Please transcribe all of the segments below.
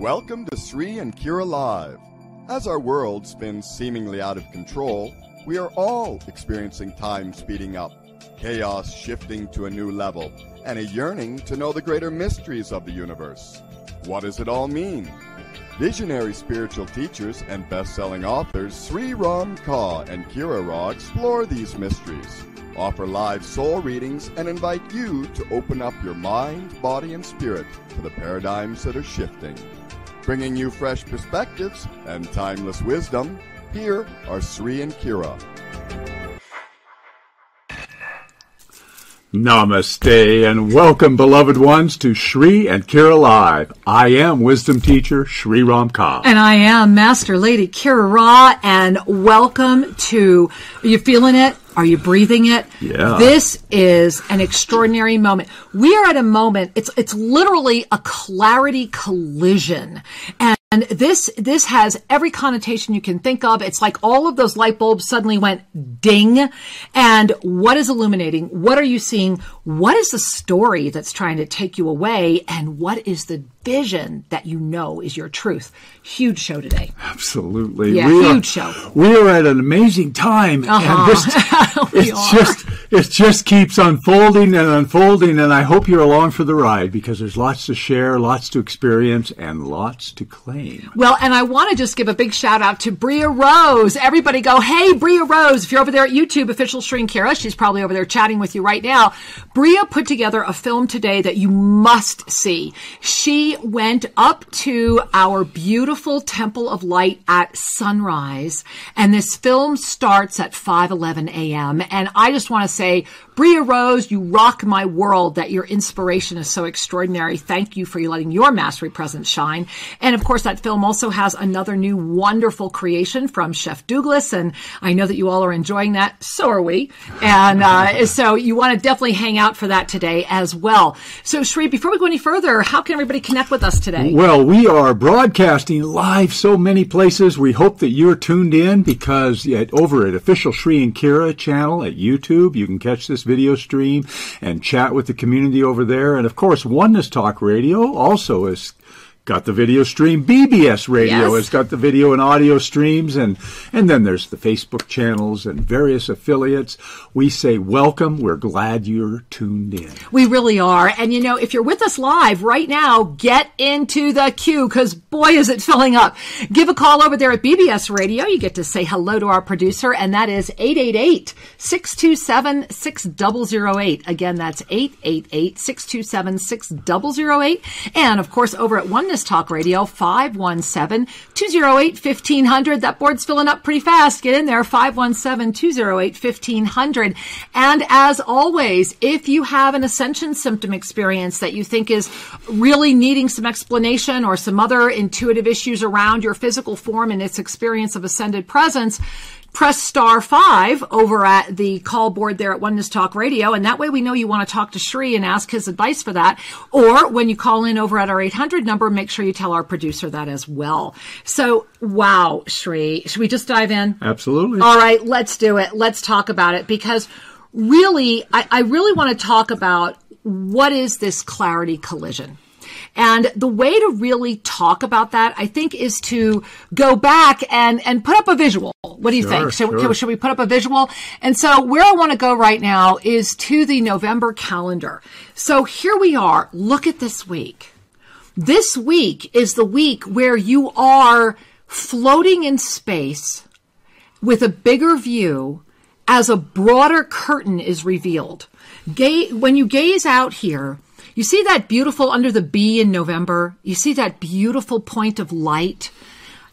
Welcome to Sri and Kira Live. As our world spins seemingly out of control, we are all experiencing time speeding up, chaos shifting to a new level, and a yearning to know the greater mysteries of the universe. What does it all mean? Visionary spiritual teachers and best-selling authors Sri Ram Kaa and Kira Raa explore these mysteries, offer live soul readings, and invite you to open up your mind, body, and spirit to the paradigms that are shifting. Bringing you fresh perspectives and timeless wisdom, here are Sri and Kira. Namaste and welcome, beloved ones, to Sri and Kira Live. I am wisdom teacher Sri Ram Kaa. And I am Master Lady Kira Raa, and welcome to. Are you feeling it? Are you breathing it? Yeah. This is an extraordinary moment. We are at a moment. It's it's literally a clarity collision, and. And this, this has every connotation you can think of. It's like all of those light bulbs suddenly went ding. And what is illuminating? What are you seeing? What is the story that's trying to take you away? And what is the vision that you know is your truth? Huge show today. Absolutely. Yeah, we huge are, show. We are at an amazing time. Uh-huh. And this, We it are. just, it just keeps unfolding and unfolding. And I hope you're along for the ride because there's lots to share, lots to experience, and lots to claim. Well, and I want to just give a big shout out to Bria Rose. Everybody go, hey, Bria Rose. If you're over there at YouTube, official Shreen Kara, she's probably over there chatting with you right now. Bria put together a film today that you must see. She went up to our beautiful Temple of Light at sunrise, and this film starts at 5:11 a.m. And I just want to say, Bria Rose, you rock my world. That your inspiration is so extraordinary. Thank you for letting your mastery presence shine. And of course, that film also has another new wonderful creation from Chef Douglas, and I know that you all are enjoying that. So are we. And uh, so you want to definitely hang out for that today as well. So Sri, before we go any further, how can everybody connect with us today? Well, we are broadcasting live so many places. We hope that you're tuned in because at, over at official Sri and Kira channel at YouTube, you can catch this video stream and chat with the community over there. And of course, Oneness Talk Radio also is got the video stream. BBS Radio Yes. has got the video and audio streams, and and then there's the Facebook channels and various affiliates. We say welcome. We're glad you're tuned in. We really are. And you know, if you're with us live right now, get into the queue because boy, is it filling up. Give a call over there at BBS Radio. You get to say hello to our producer, and that is 888 627 6008. Again, that's 888 627 6008. And of course, over at Oneness Talk Radio, 517 208 1500. That board's filling up pretty fast. Get in there, 517 208 1500. And as always, if you have an ascension symptom experience that you think is really needing some explanation or some other intuitive issues around your physical form and its experience of ascended presence, press star five over at the call board there at Oneness Talk Radio. And that way we know you want to talk to Sri and ask his advice for that. Or when you call in over at our 800 number, make sure you tell our producer that as well. So, wow, Sri, should we just dive in? Absolutely. All right, let's do it. Let's talk about it because really, I, I really want to talk about what is this clarity collision. And the way to really talk about that, I think, is to go back and, and put up a visual. What do you Sure, think? Should, sure. should we put up a visual? And so where I want to go right now is to the November calendar. So here we are. Look at this week. This week is the week where you are floating in space with a bigger view as a broader curtain is revealed. Ga- when you gaze out here, you see that beautiful under the B in November? You see that beautiful point of light?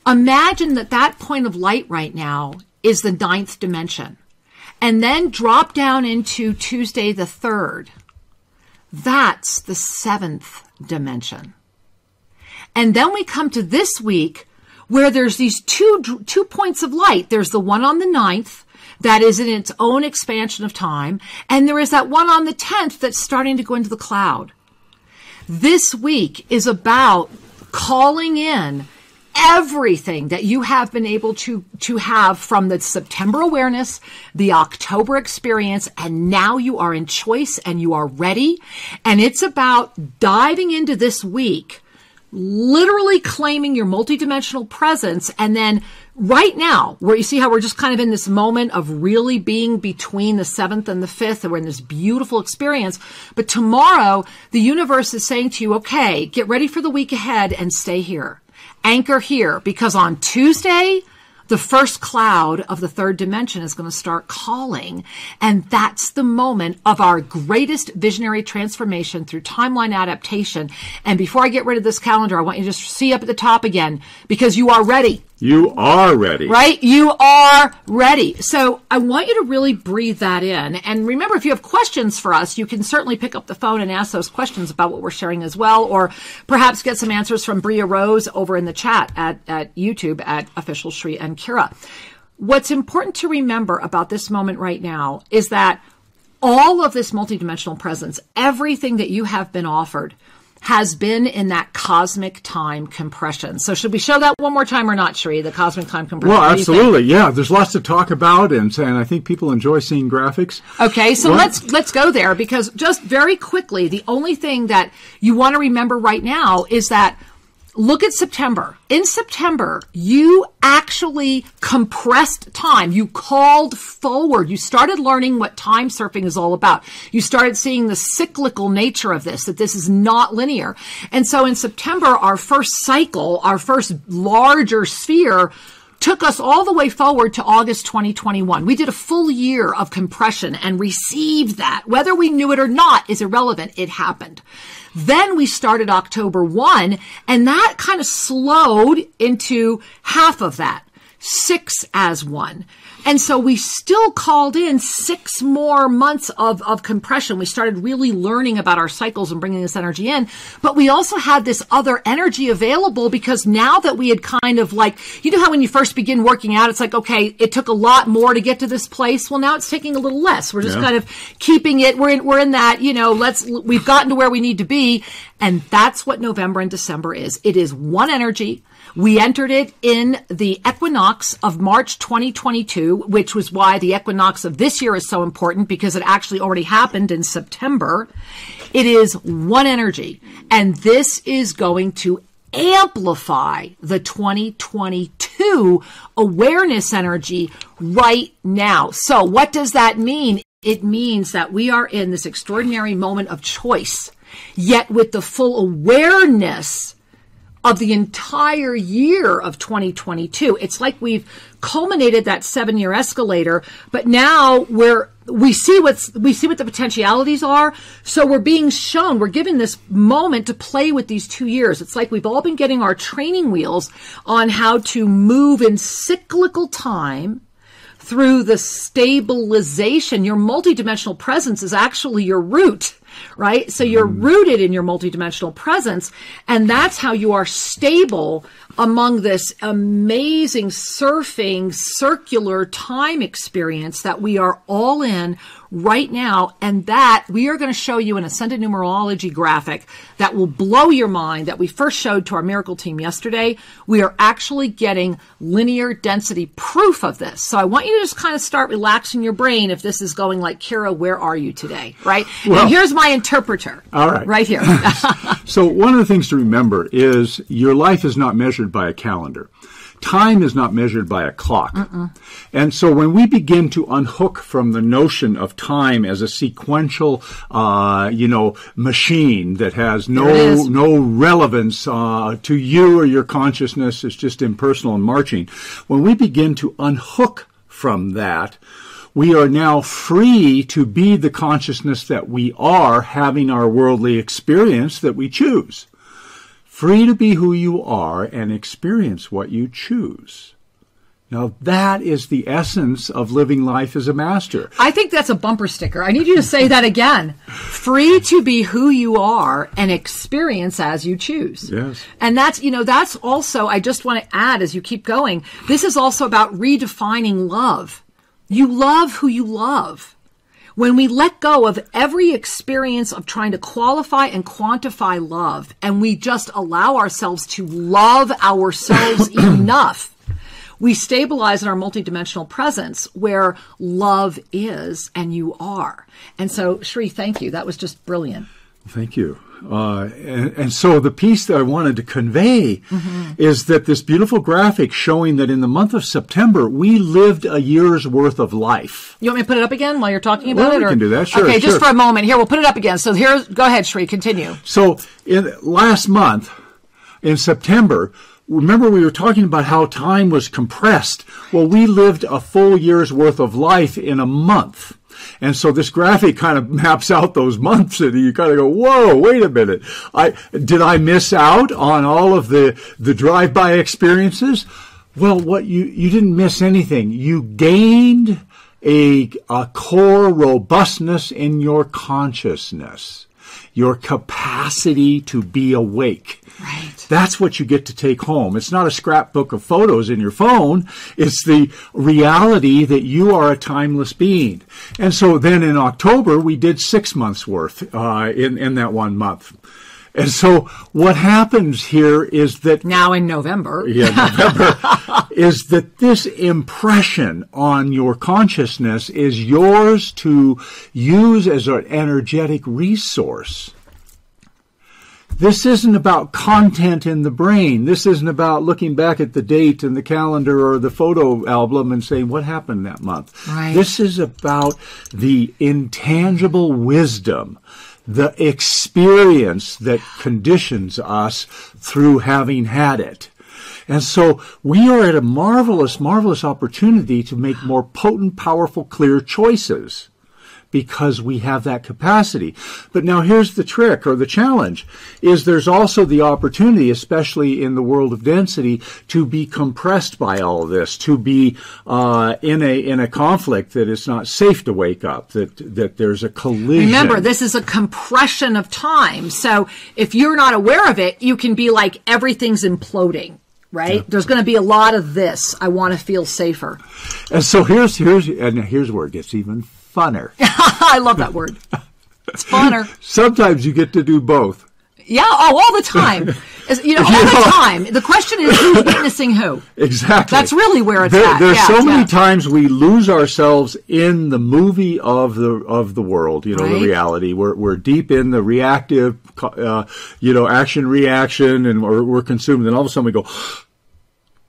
Imagine that that point of light right now is the ninth dimension. And then drop down into Tuesday the third. That's the seventh dimension. And then we come to this week where there's these two, two points of light. There's the one on the ninth that is in its own expansion of time. And there is that one on the 10th that's starting to go into the cloud. This week is about calling in everything that you have been able to to have from the September awareness, the October experience, and now you are in choice and you are ready. And it's about diving into this week literally claiming your multidimensional presence. And then right now where you see how we're just kind of in this moment of really being between the seventh and the fifth and we're in this beautiful experience. But tomorrow the universe is saying to you okay get ready for the week ahead and stay here. Anchor here. Because on tuesday the first cloud of the third dimension is going to start calling. And that's the moment of our greatest visionary transformation through timeline adaptation. And before I get rid of this calendar, I want you to just see up at the top again because you are ready. You are ready. Right? You are ready. So I want you to really breathe that in. And remember, if you have questions for us, you can certainly pick up the phone and ask those questions about what we're sharing as well, or perhaps get some answers from Bria Rose over in the chat at, at YouTube at Official Sri and Kira. What's important to remember about this moment right now is that all of this multidimensional presence, everything that you have been offered, has been in that cosmic time compression. So should we show that one more time or not, Sri? The cosmic time compression. Well, absolutely. Yeah, there's lots to talk about, and, and I think people enjoy seeing graphics. Okay, so let's let's go there because just very quickly, the only thing that you want to remember right now is that look at September. In September, you actually compressed time. You called forward. You started learning what time surfing is all about. You started seeing the cyclical nature of this, that this is not linear. And so in September, our first cycle, our first larger sphere, took us all the way forward to August 2021. We did a full year of compression and received that. Whether we knew it or not is irrelevant. It happened. Then we started October 1 and that kind of slowed into half of that. Six as one. And so we still called in six more months of, of compression. We started really learning about our cycles and bringing this energy in. But we also had this other energy available because now that we had kind of like, you know how when you first begin working out, it's like, okay, it took a lot more to get to this place. Well, now it's taking a little less. We're just yeah. kind of keeping it. We're in, we're in that, you know, let's, we've gotten to where we need to be. And that's what November and December is. It is one energy we entered it in the equinox of March 2022, which was why the equinox of this year is so important because it actually already happened in September. It is one energy, and this is going to amplify the 2022 awareness energy right now. So what does that mean? It means that we are in this extraordinary moment of choice, yet with the full awareness of the entire year of 2022. It's like we've culminated that seven year escalator, but now we're we see what's we see what the potentialities are. So we're being shown we're given this moment to play with these two years. It's like we've all been getting our training wheels on how to move in cyclical time through the stabilization. Your multidimensional presence is actually your root right? So you're mm. rooted in your multidimensional presence, and that's how you are stable among this amazing surfing circular time experience that we are all in right now. And that we are going to show you an ascended numerology graphic that will blow your mind that we first showed to our miracle team yesterday. We are actually getting linear density proof of this. So I want you to just kind of start relaxing your brain if this is going like, Kira, where are you today? Right? Well, and here's my interpreter. All right. Right here. so one of the things to remember is your life is not measured by a calendar. Time is not measured by a clock. Mm-mm. And so when we begin to unhook from the notion of time as a sequential, uh, you know, machine that has no, no relevance, uh, to you or your consciousness, it's just impersonal and marching. When we begin to unhook from that, we are now free to be the consciousness that we are having our worldly experience that we choose free to be who you are and experience what you choose. Now that is the essence of living life as a master. I think that's a bumper sticker. I need you to say that again. Free to be who you are and experience as you choose. Yes. And that's, you know, that's also, I just want to add as you keep going, this is also about redefining love. You love who you love. When we let go of every experience of trying to qualify and quantify love, and we just allow ourselves to love ourselves enough, we stabilize in our multidimensional presence where love is and you are. And so, Sri, thank you. That was just brilliant. Thank you. Uh, and, and, so the piece that I wanted to convey mm-hmm. is that this beautiful graphic showing that in the month of September we lived a year's worth of life. You want me to put it up again while you're talking about well, it? We or? can do that. Sure. Okay, sure. just for a moment. Here, we'll put it up again. So here, go ahead, Sri. Continue. So in last month, in September, remember we were talking about how time was compressed. Well, we lived a full year's worth of life in a month. And so this graphic kind of maps out those months and you kind of go, whoa, wait a minute. I, did I miss out on all of the, the drive-by experiences? Well, what you, you didn't miss anything. You gained a, a core robustness in your consciousness your capacity to be awake. Right. That's what you get to take home. It's not a scrapbook of photos in your phone. It's the reality that you are a timeless being. And so then in October, we did six months worth, uh, in, in that one month. And so what happens here is that now in November, yeah, November is that this impression on your consciousness is yours to use as an energetic resource. This isn't about content in the brain. This isn't about looking back at the date and the calendar or the photo album and saying what happened that month. Right. This is about the intangible wisdom the experience that conditions us through having had it. And so we are at a marvelous, marvelous opportunity to make more potent, powerful, clear choices because we have that capacity. But now here's the trick or the challenge is there's also the opportunity, especially in the world of density, to be compressed by all of this, to be uh, in a in a conflict that it's not safe to wake up, that that there's a collision. Remember, this is a compression of time. So if you're not aware of it, you can be like everything's imploding right? Yeah. There's going to be a lot of this. I want to feel safer. And so here's here's and here's where it gets even funner. I love that word. It's funner. Sometimes you get to do both. Yeah, oh, all the time. you know, all the time. The question is who's witnessing who. Exactly. That's really where it's there, at. There's yeah, so many times we lose ourselves in the movie of the of the world. You know, right. the reality. We're we're deep in the reactive, uh, you know, action reaction, and we're, we're consumed. And all of a sudden we go,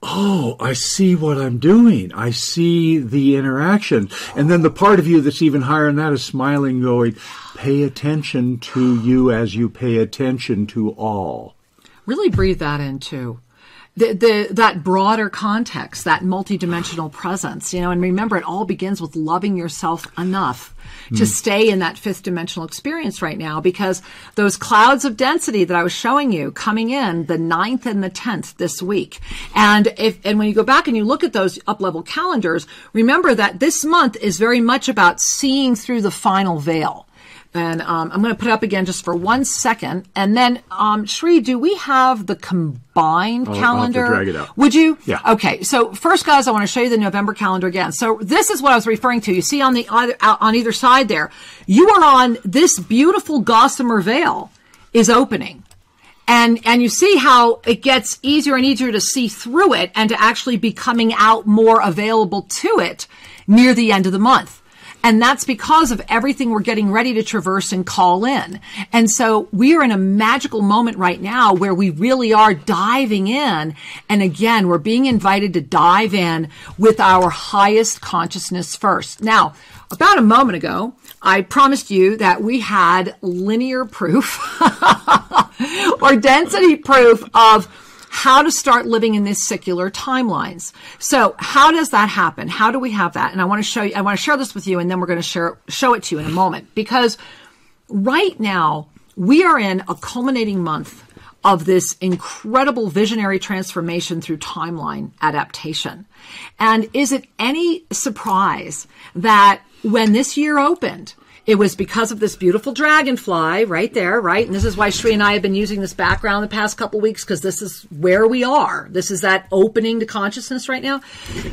oh, I see what I'm doing. I see the interaction. And then the part of you that's even higher than that is smiling, going, pay attention to you as you pay attention to all. Really breathe that in too the, the, that broader context, that multidimensional presence, you know, and remember it all begins with loving yourself enough mm. to hmm. stay in that fifth dimensional experience right now because those clouds of density that I was showing you coming in the ninth and the 10th this week. And if, and when you go back and you look at those up level calendars, remember that this month is very much about seeing through the final veil. And um, I'm going to put it up again just for one second. And then, um, Sri, do we have the combined I'll, calendar? I'll drag it out. Would you? Yeah. Okay. So first, guys, I want to show you the November calendar again. So this is what I was referring to. You see on the either, on either side there, you are on this beautiful gossamer veil is opening. And, and you see how it gets easier and easier to see through it and to actually be coming out more available to it near the end of the month. And that's because of everything we're getting ready to traverse and call in. And so we are in a magical moment right now where we really are diving in. And again, we're being invited to dive in with our highest consciousness first. Now, about a moment ago, I promised you that we had linear proof or density proof of how to start living in these secular timelines. So how does that happen? How do we have that? And I want to show you, I want to share this with you and then we're going to share, show it to you in a moment because right now we are in a culminating month of this incredible visionary transformation through timeline adaptation. And is it any surprise that when this year opened, it was because of this beautiful dragonfly right there, right? And this is why Sri and I have been using this background the past couple weeks because this is where we are. This is that opening to consciousness right now.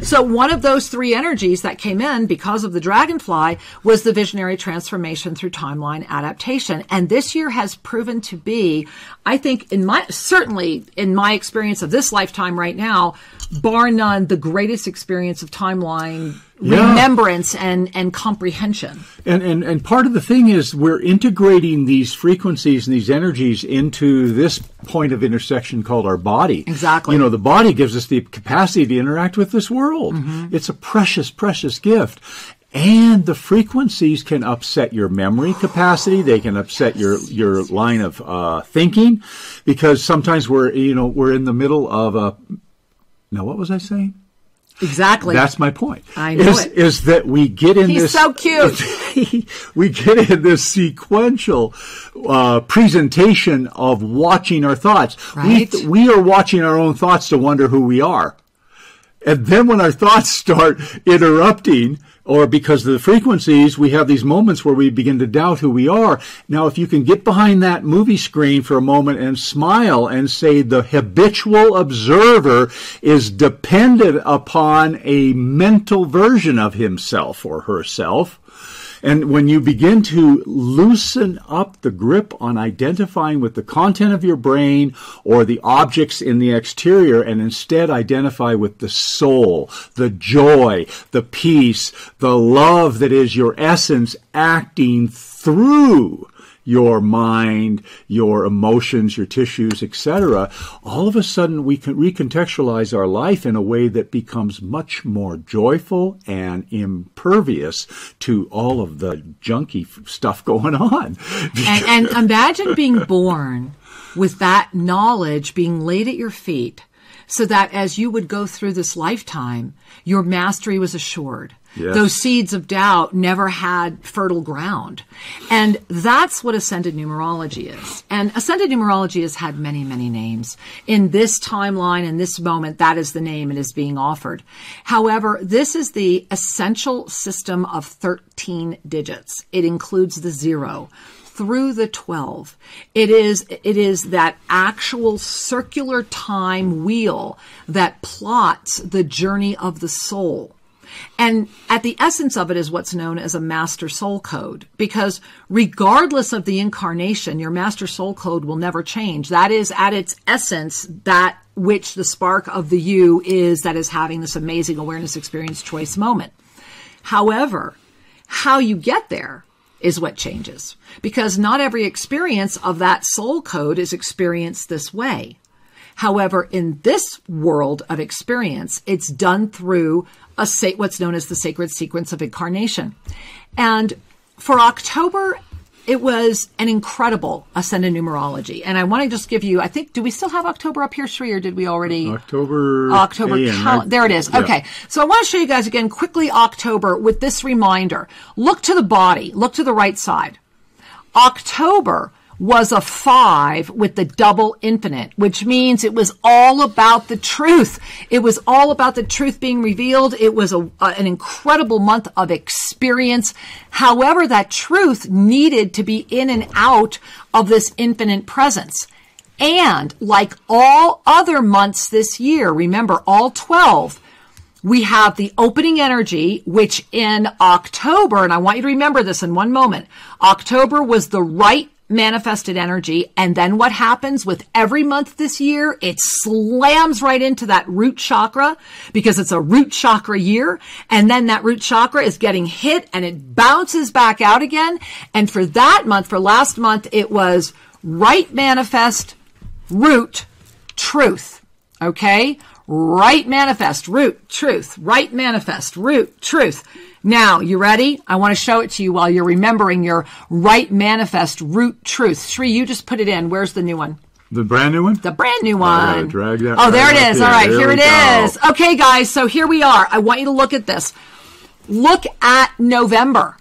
So one of those three energies that came in because of the dragonfly was the visionary transformation through timeline adaptation. And this year has proven to be, I think in my, certainly in my experience of this lifetime right now, bar none, the greatest experience of timeline Yeah. remembrance and, and comprehension. And, and and part of the thing is we're integrating these frequencies and these energies into this point of intersection called our body. Exactly. You know, the body gives us the capacity to interact with this world. It's a precious, precious gift. And the frequencies can upset your memory capacity. They can upset your your line of uh, thinking, because sometimes we're you know we're in the middle of a. Now, what was I saying? Exactly. That's my point. I know is, it. is that we get in He's this. so cute. we get in this sequential uh, presentation of watching our thoughts. Right. We, we are watching our own thoughts to wonder who we are. And then when our thoughts start interrupting, or because of the frequencies, we have these moments where we begin to doubt who we are. Now, if you can get behind that movie screen for a moment and smile and say the habitual observer is dependent upon a mental version of himself or herself, and when you begin to loosen up the grip on identifying with the content of your brain or the objects in the exterior and instead identify with the soul, the joy, the peace, the love that is your essence acting through your mind, your emotions, your tissues, etc., all of a sudden we can recontextualize our life in a way that becomes much more joyful and impervious to all of the junky stuff going on. and, and imagine being born with that knowledge being laid at your feet so that as you would go through this lifetime, your mastery was assured. Yes. Those seeds of doubt never had fertile ground. And that's what ascended numerology is. And ascended numerology has had many, many names. In this timeline, in this moment, that is the name it is being offered. However, this is the essential system of 13 digits. It includes the zero through the 12 it is it is that actual circular time wheel that plots the journey of the soul and at the essence of it is what's known as a master soul code because regardless of the incarnation your master soul code will never change that is at its essence that which the spark of the you is that is having this amazing awareness experience choice moment however how you get there is what changes because not every experience of that soul code is experienced this way. However, in this world of experience, it's done through a sa- what's known as the sacred sequence of incarnation. And for October, it was an incredible ascended numerology. And I want to just give you, I think, do we still have October up here, Sri, or did we already? October. October. AM, cal- right? there it is. Yeah. Okay. So I want to show you guys again quickly October with this reminder. Look to the body. Look to the right side. October was a five with the double infinite, which means it was all about the truth. It was all about the truth being revealed. It was a, a- an incredible month of experience. However, that truth needed to be in and out of this infinite presence. And like all other months this year, remember all 12, we have the opening energy, which in October, and I want you to remember this in one moment, October was the right manifested energy. And then what happens with every month this year? It slams right into that root chakra because it's a root chakra year. And then that root chakra is getting hit and it bounces back out again. And for that month, for last month, it was right manifest, root, truth. Okay? Right manifest, root, truth. Right manifest, root, truth. Now, you ready? I want to show it to you while you're remembering your right manifest, root, truth. Sri, you just put it in. Where's the new one? The brand new one? The brand new one. drag that oh, there right it is. there. All right, There here it go. is. Okay, guys, so here we are. I want you to look at this. Look at November.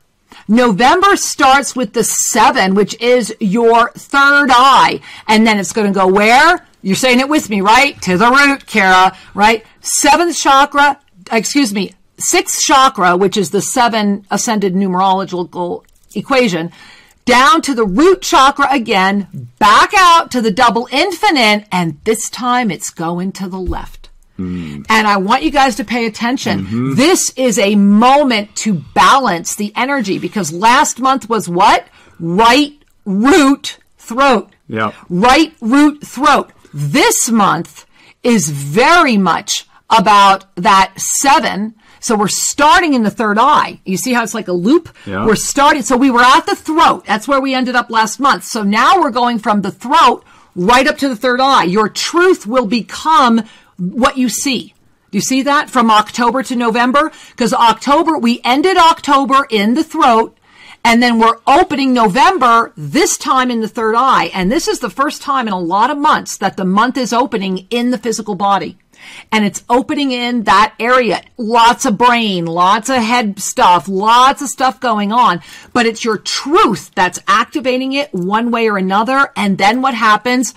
November starts with the seven, which is your third eye. And then it's going to go where? You're saying it with me, right? To the root, Kara, right? Seventh chakra, excuse me, sixth chakra, which is the seven ascended numerological equation, down to the root chakra again, back out to the double infinite, and this time it's going to the left. Hmm. And I want you guys to pay attention. Mm-hmm. This is a moment to balance the energy because last month was what? Right root throat. Yeah. Right root throat. This month is very much about that seven. So we're starting in the third eye. You see how it's like a loop? Yeah. We're starting. So we were at the throat. That's where we ended up last month. So now we're going from the throat right up to the third eye. Your truth will become what you see. Do you see that from October to November? Because October, we ended October in the throat. And then we're opening November this time in the third eye. And this is the first time in a lot of months that the month is opening in the physical body. And it's opening in that area. Lots of brain, lots of head stuff, lots of stuff going on. But it's your truth that's activating it one way or another. And then what happens?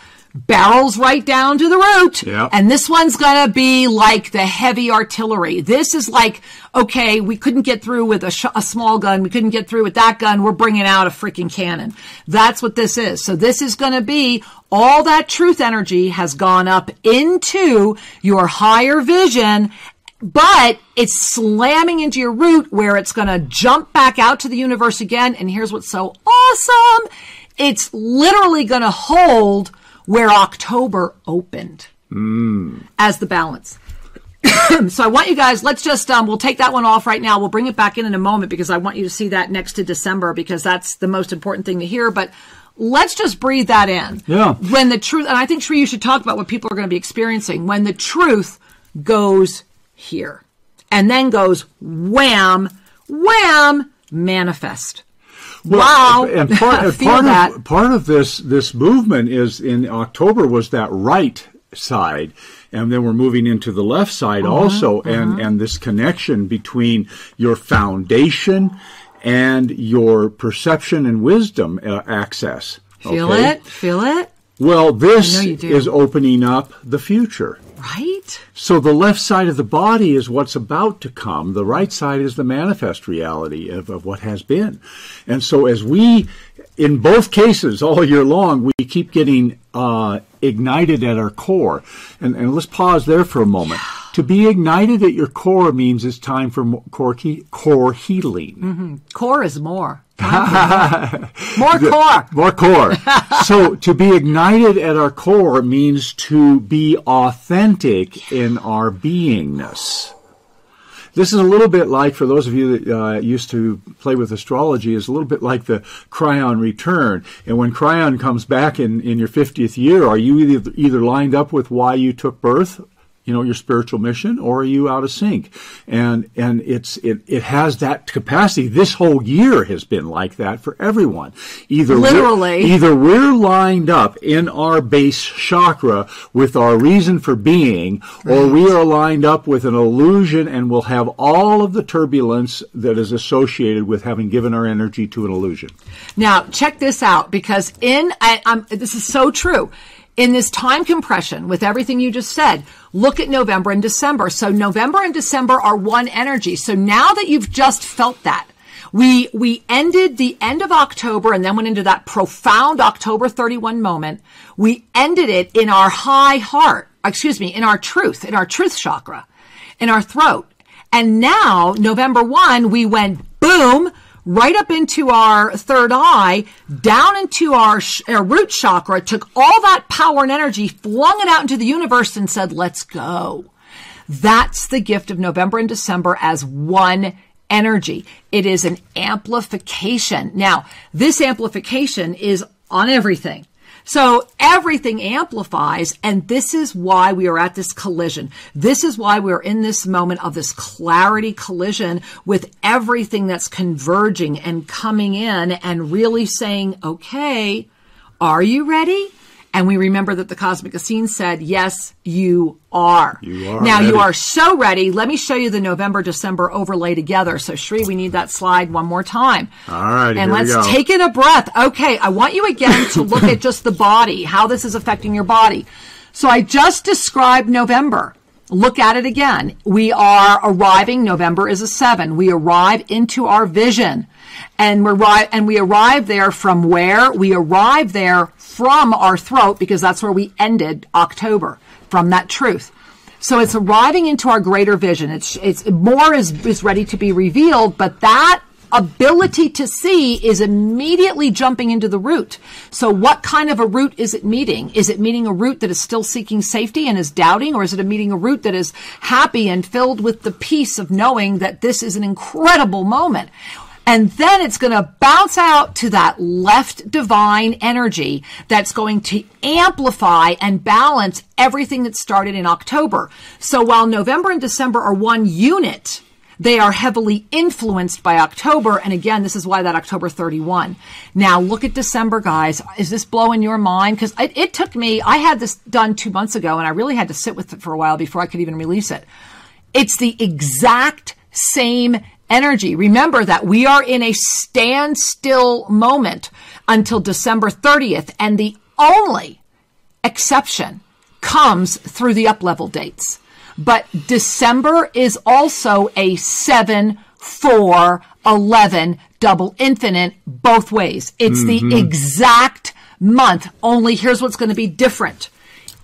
Barrels right down to the root. Yeah. And this one's gonna be like the heavy artillery. This is like, okay, we couldn't get through with a, sh- a small gun. We couldn't get through with that gun. We're bringing out a freaking cannon. That's what this is. So this is gonna be all that truth energy has gone up into your higher vision but it's slamming into your root where it's going to jump back out to the universe again. And here's what's so awesome. It's literally going to hold where October opened as the balance. so I want you guys, let's just, um, we'll take that one off right now. We'll bring it back in in a moment because I want you to see that next to December because that's the most important thing to hear. But let's just breathe that in. Yeah. When the truth, and I think, Sri, you should talk about what people are going to be experiencing when the truth goes here and then goes wham, wham, manifest. Wow. And part, and part that. of part of this this movement is in October was that right side, and then we're moving into the left side Uh-huh, also, and and this connection between your foundation and your perception and wisdom uh, access. Feel okay? it? Feel it? Well, this I know you do. is opening up the future. Right? So the left side of the body is what's about to come. The right side is the manifest reality of, of what has been. And so as we, in both cases, all year long, we keep getting uh, ignited at our core. And, and let's pause there for a moment. To be ignited at your core means it's time for core, he- core healing. Core is more. More core. More core. so to be ignited at our core means to be authentic in our beingness. This is a little bit like, for those of you that uh, used to play with astrology, is a little bit like the Chiron return. And when Chiron comes back in, in your 50th year, are you either, either lined up with why you took birth you know your spiritual mission or are you out of sync? And and it's it, it has that capacity. This whole year has been like that for everyone. Either we're- Literally. either we're lined up in our base chakra with our reason for being or we are lined up with an illusion and we'll have all of the turbulence that is associated with having given our energy to an illusion. Now, check this out because in, I, I'm, this is so true. In this time compression with everything you just said, look at November and December. So November and December are one energy. So now that you've just felt that, we, we ended the end of October and then went into that profound October 31 moment. We ended it in our high heart, excuse me, in our truth, in our truth chakra, in our throat. And now, November 1, we went boom, right up into our third eye, down into our, sh- our root chakra, took all that power and energy, flung it out into the universe and said, let's go. That's the gift of November and December as one energy. It is an amplification. Now, this amplification is on everything. So everything amplifies, and this is why we are at this collision. This is why we're in this moment of this clarity collision with everything that's converging and coming in and really saying, okay, are you ready? And we remember that the Cosmic Essene said, yes, you are. You are Now you are so ready. Let me show you the November December overlay together. So Sri, we need that slide one more time. All right, And let's take in a breath. Okay. I want you again to look at just the body, how this is affecting your body. So I just described November. Look at it again. We are arriving. November is a seven. We arrive into our vision and we arrive, and we arrive there from where? We arrive there from our throat because that's where we ended October from that truth. So it's arriving into our greater vision. It's, it's more is, is ready to be revealed, but that ability to see is immediately jumping into the root. So what kind of a root is it meeting? Is it meeting a root that is still seeking safety and is doubting, or is it a meeting a root that is happy and filled with the peace of knowing that this is an incredible moment? And then it's going to bounce out to that left divine energy that's going to amplify and balance everything that started in October. So while November and December are one unit, they are heavily influenced by October. And again, this is why that October 31. Now look at December, guys. Is this blowing your mind? Because it, it took me, I had this done two months ago and I really had to sit with it for a while before I could even release it. It's the exact same energy. Remember that we are in a standstill moment until December 30th, and the only exception comes through the up level dates. But December is also a 7, 4, 11 double infinite both ways. It's mm-hmm. the exact month, only here's what's going to be different.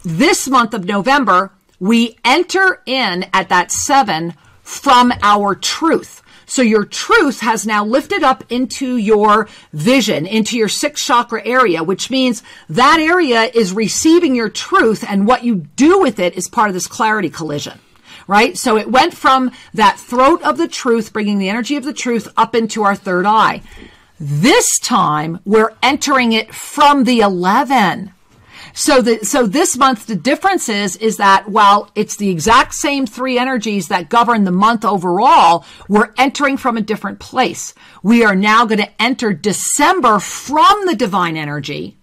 This month of November, we enter in at that 7 from our truth. So your truth has now lifted up into your vision, into your sixth chakra area, which means that area is receiving your truth and what you do with it is part of this clarity collision. Right? So it went from that throat of the truth, bringing the energy of the truth up into our third eye. This time we're entering it from the 11. So the, so this month, the difference is, is that while it's the exact same three energies that govern the month overall, we're entering from a different place. We are now going to enter December from the divine energy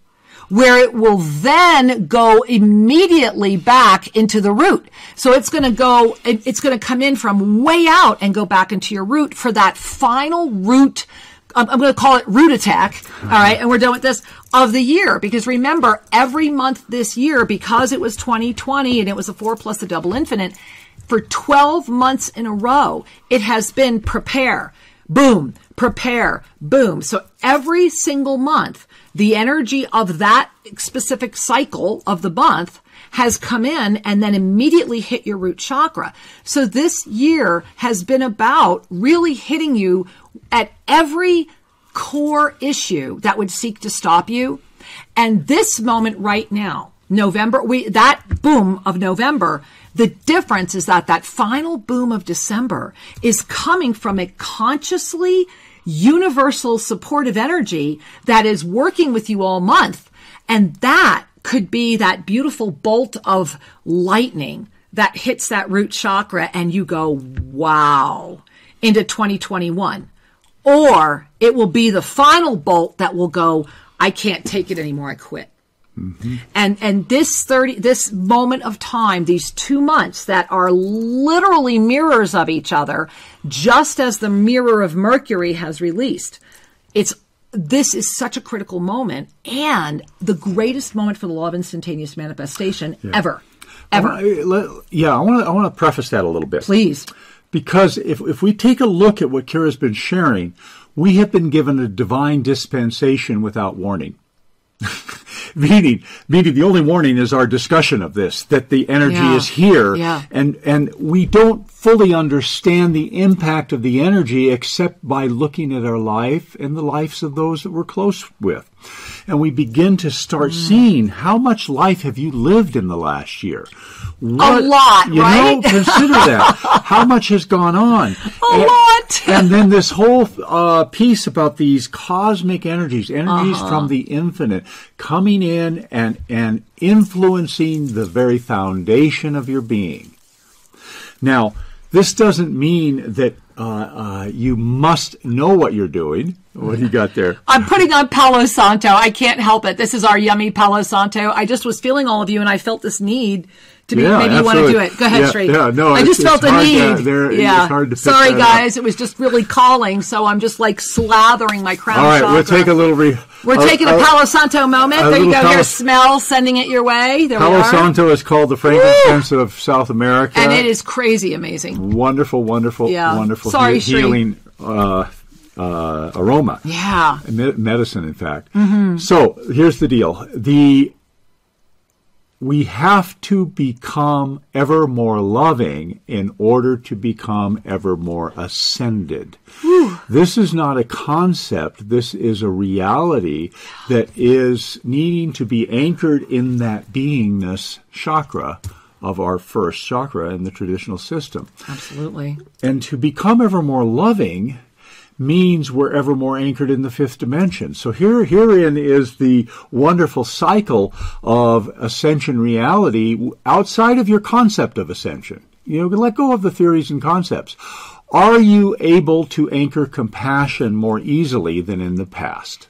where it will then go immediately back into the root. So it's going to go, it's going to come in from way out and go back into your root for that final root I'm, I'm going to call it root attack. All right. And we're done with this of the year because remember every month this year, because it was 2020 and it was a four plus the double infinite for 12 months in a row, it has been prepare, boom, prepare, boom. So every single month, the energy of that specific cycle of the month has come in and then immediately hit your root chakra. So this year has been about really hitting you at every core issue that would seek to stop you. And this moment right now, November, we, that boom of November, the difference is that that final boom of December is coming from a consciously universal supportive energy that is working with you all month. And that could be that beautiful bolt of lightning that hits that root chakra and you go, wow, into 2021. Or it will be the final bolt that will go, I can't take it anymore, I quit. Mm-hmm. And and this 30 this moment of time these 2 months that are literally mirrors of each other just as the mirror of Mercury has released it's this is such a critical moment and the greatest moment for the law of instantaneous manifestation yeah. ever. Ever. I wanna, yeah, I want to I want to preface that a little bit. Please. Because if, if we take a look at what Kira's been sharing, we have been given a divine dispensation without warning. meaning, meaning the only warning is our discussion of this, that the energy yeah. is here. Yeah. And, and we don't fully understand the impact of the energy except by looking at our life and the lives of those that we're close with. And we begin to start mm. seeing how much life have you lived in the last year? What, a lot, you right? know, consider that. how much has gone on? A and, lot. and then this whole uh, piece about these cosmic energies, energies uh-huh. from the infinite, coming in and and influencing the very foundation of your being. Now, this doesn't mean that uh, uh, you must know what you're doing. What do you got there? I'm putting on Palo Santo. I can't help it. This is our yummy Palo Santo. I just was feeling all of you, and I felt this need to be, yeah, maybe you want to do it. Go ahead, yeah, Sri. Yeah, no, I just felt a need. To, there, yeah. Sorry, guys. It was just really calling, so I'm just like slathering my crown All right, chakra. we'll take a little. Re- we're taking a, a Palo Santo moment. There you go. Palo- Here's smell, sending it your way. There Palo we are. Santo is called the frankincense of South America, and it is crazy amazing. Wonderful, wonderful, yeah. wonderful Sorry, he- healing uh, uh, aroma. Yeah, Me- medicine, in fact. Mm-hmm. So here's the deal: the we have to become ever more loving in order to become ever more ascended. This is not a concept. This is a reality that is needing to be anchored in that beingness chakra of our first chakra in the traditional system. Absolutely. And to become ever more loving means we're ever more anchored in the fifth dimension. So here, herein is the wonderful cycle of ascension reality outside of your concept of ascension. You know, let go of the theories and concepts. Are you able to anchor compassion more easily than in the past?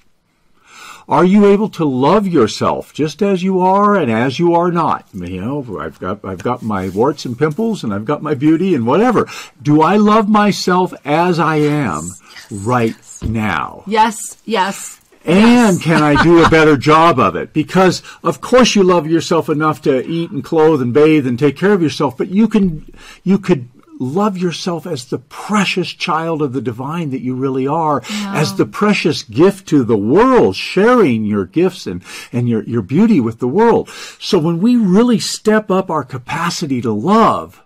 Are you able to love yourself just as you are and as you are not? You know, I've got, I've got my warts and pimples and I've got my beauty and whatever. Do I love myself as I am right now? Yes, yes. And can I do a better job of it? Because of course you love yourself enough to eat and clothe and bathe and take care of yourself, but you can, you could love yourself as the precious child of the divine that you really are, as the precious gift to the world, sharing your gifts and, and your, your beauty with the world. So when we really step up our capacity to love,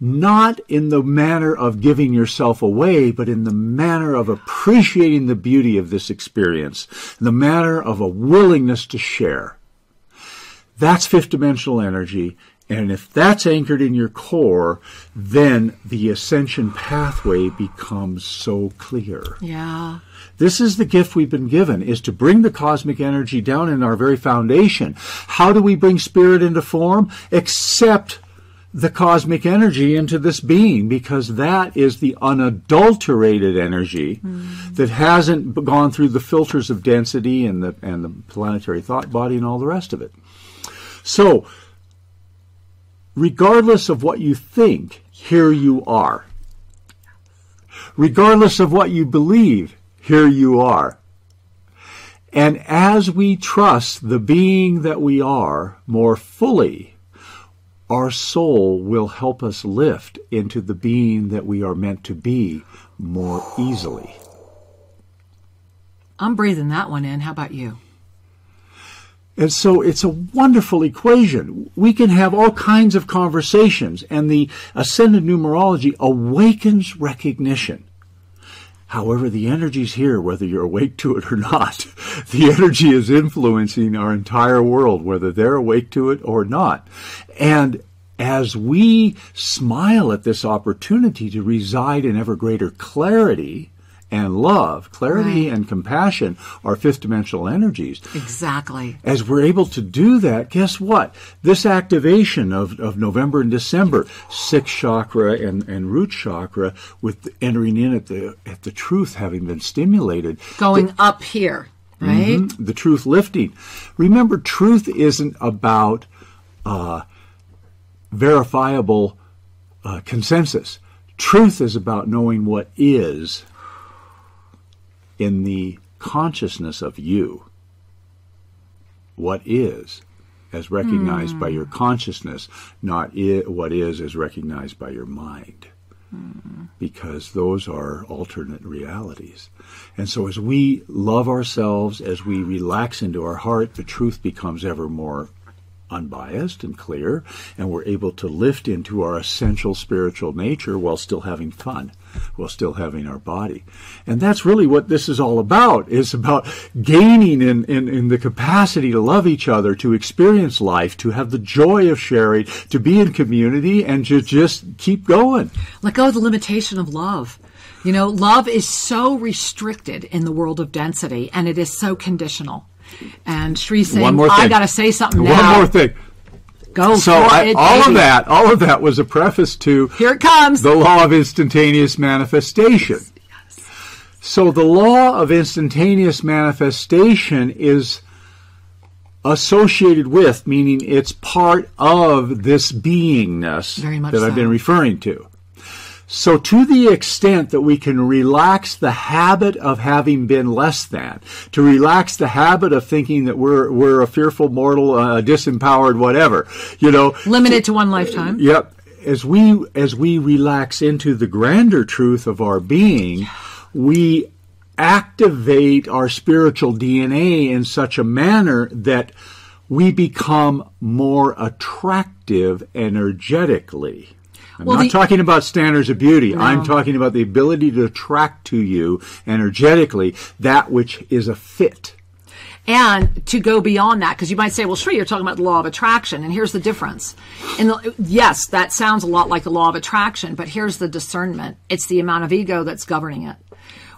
not in the manner of giving yourself away, but in the manner of appreciating the beauty of this experience, the manner of a willingness to share. That's fifth dimensional energy. And if that's anchored in your core, then the ascension pathway becomes so clear. Yeah. This is the gift we've been given, is to bring the cosmic energy down in our very foundation. How do we bring spirit into form? Accept the cosmic energy into this being because that is the unadulterated energy that hasn't gone through the filters of density and the and the planetary thought body and all the rest of it. So, regardless of what you think, here you are. Regardless of what you believe, here you are. And as we trust the being that we are more fully, our soul will help us lift into the being that we are meant to be more easily. I'm breathing that one in. How about you? And so it's a wonderful equation. We can have all kinds of conversations, and the ascended numerology awakens recognition. However, the energy's here, whether you're awake to it or not. The energy is influencing our entire world, whether they're awake to it or not. And as we smile at this opportunity to reside in ever greater clarity and love, clarity Right. and compassion are fifth dimensional energies Exactly. as we're able to do that, guess what? This activation of, of November and December, sixth chakra and, and root chakra, with entering in at the at the truth having been stimulated, Going up here, right? the truth lifting. Remember, truth isn't about uh, verifiable uh, consensus. Truth is about knowing what is in the consciousness of you. What is, as recognized by your consciousness, not I- what is as recognized by your mind. Because those are alternate realities. And so, as we love ourselves, as we relax into our heart, the truth becomes ever more unbiased and clear, and we're able to lift into our essential spiritual nature while still having fun, while still having our body. And that's really what this is all about, is about gaining in, in, in the capacity to love each other, to experience life, to have the joy of sharing, to be in community, and to just keep going. Let go of the limitation of love. You know, love is so restricted in the world of density and it is so conditional. And Sri saying, One more I got to say something One now. more thing. Go So I, it, all of that, all of that was a preface to Here it comes. the law of instantaneous manifestation. Yes. So the law of instantaneous manifestation is associated with, meaning it's part of this beingness that I've been referring to. So to the extent that we can relax the habit of having been less than, to relax the habit of thinking that we're we're a fearful mortal, uh, disempowered, whatever, you know, Limited to one lifetime. Yep. As we as we relax into the grander truth of our being, we activate our spiritual DNA in such a manner that we become more attractive energetically. I'm Well, not the- talking about standards of beauty. I'm talking about the ability to attract to you energetically that which is a fit. And to go beyond that, because you might say, well, sure, you're talking about the law of attraction, and here's the difference. And yes, that sounds a lot like the law of attraction, but here's the discernment. It's the amount of ego that's governing it.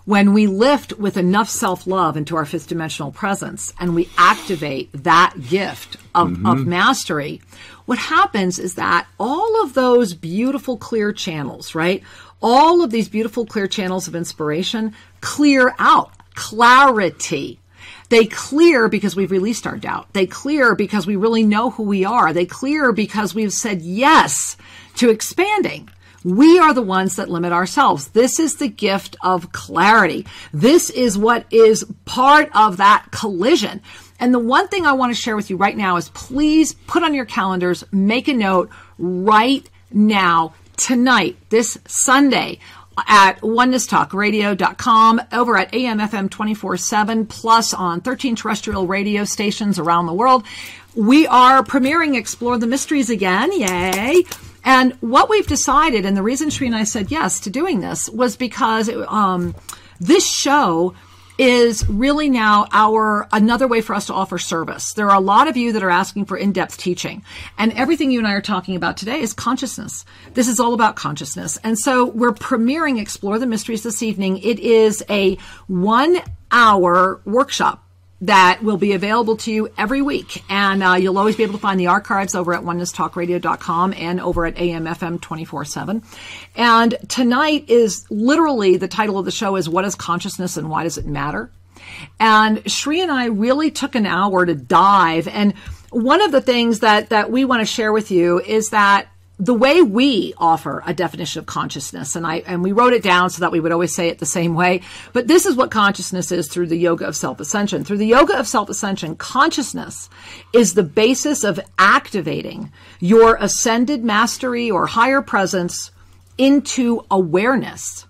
When we lift with enough self-love into our fifth dimensional presence and we activate that gift of, mm-hmm. of mastery, what happens is that all of those beautiful clear channels, right? All of these beautiful clear channels of inspiration clear out clarity. They clear because we've released our doubt. They clear because we really know who we are. They clear because we've said yes to expanding. We are the ones that limit ourselves. This is the gift of clarity. This is what is part of that collision. And the one thing I want to share with you right now is please put on your calendars, make a note right now, tonight, this Sunday at onenesstalkradio.com, over at AMFM 24-7, plus on 13 terrestrial radio stations around the world. We are premiering Explore the Mysteries again. Yay! And what we've decided, and the reason Sri and I said yes to doing this was because um, this show is really now our another way for us to offer service. There are a lot of you that are asking for in-depth teaching, and everything you and I are talking about today is consciousness. This is all about consciousness, and so we're premiering Explore the Mysteries this evening. It is a one-hour workshop that will be available to you every week. And uh, you'll always be able to find the archives over at onenesstalkradio.com and over at AMFM 24-7. And tonight is literally the title of the show is What is Consciousness and Why Does It Matter? And Sri and I really took an hour to dive. And one of the things that, that we want to share with you is that the way we offer a definition of consciousness, and I and we wrote it down so that we would always say it the same way. But this is what consciousness is through the yoga of self ascension. Through the yoga of self ascension, consciousness is the basis of activating your ascended mastery or higher presence into awareness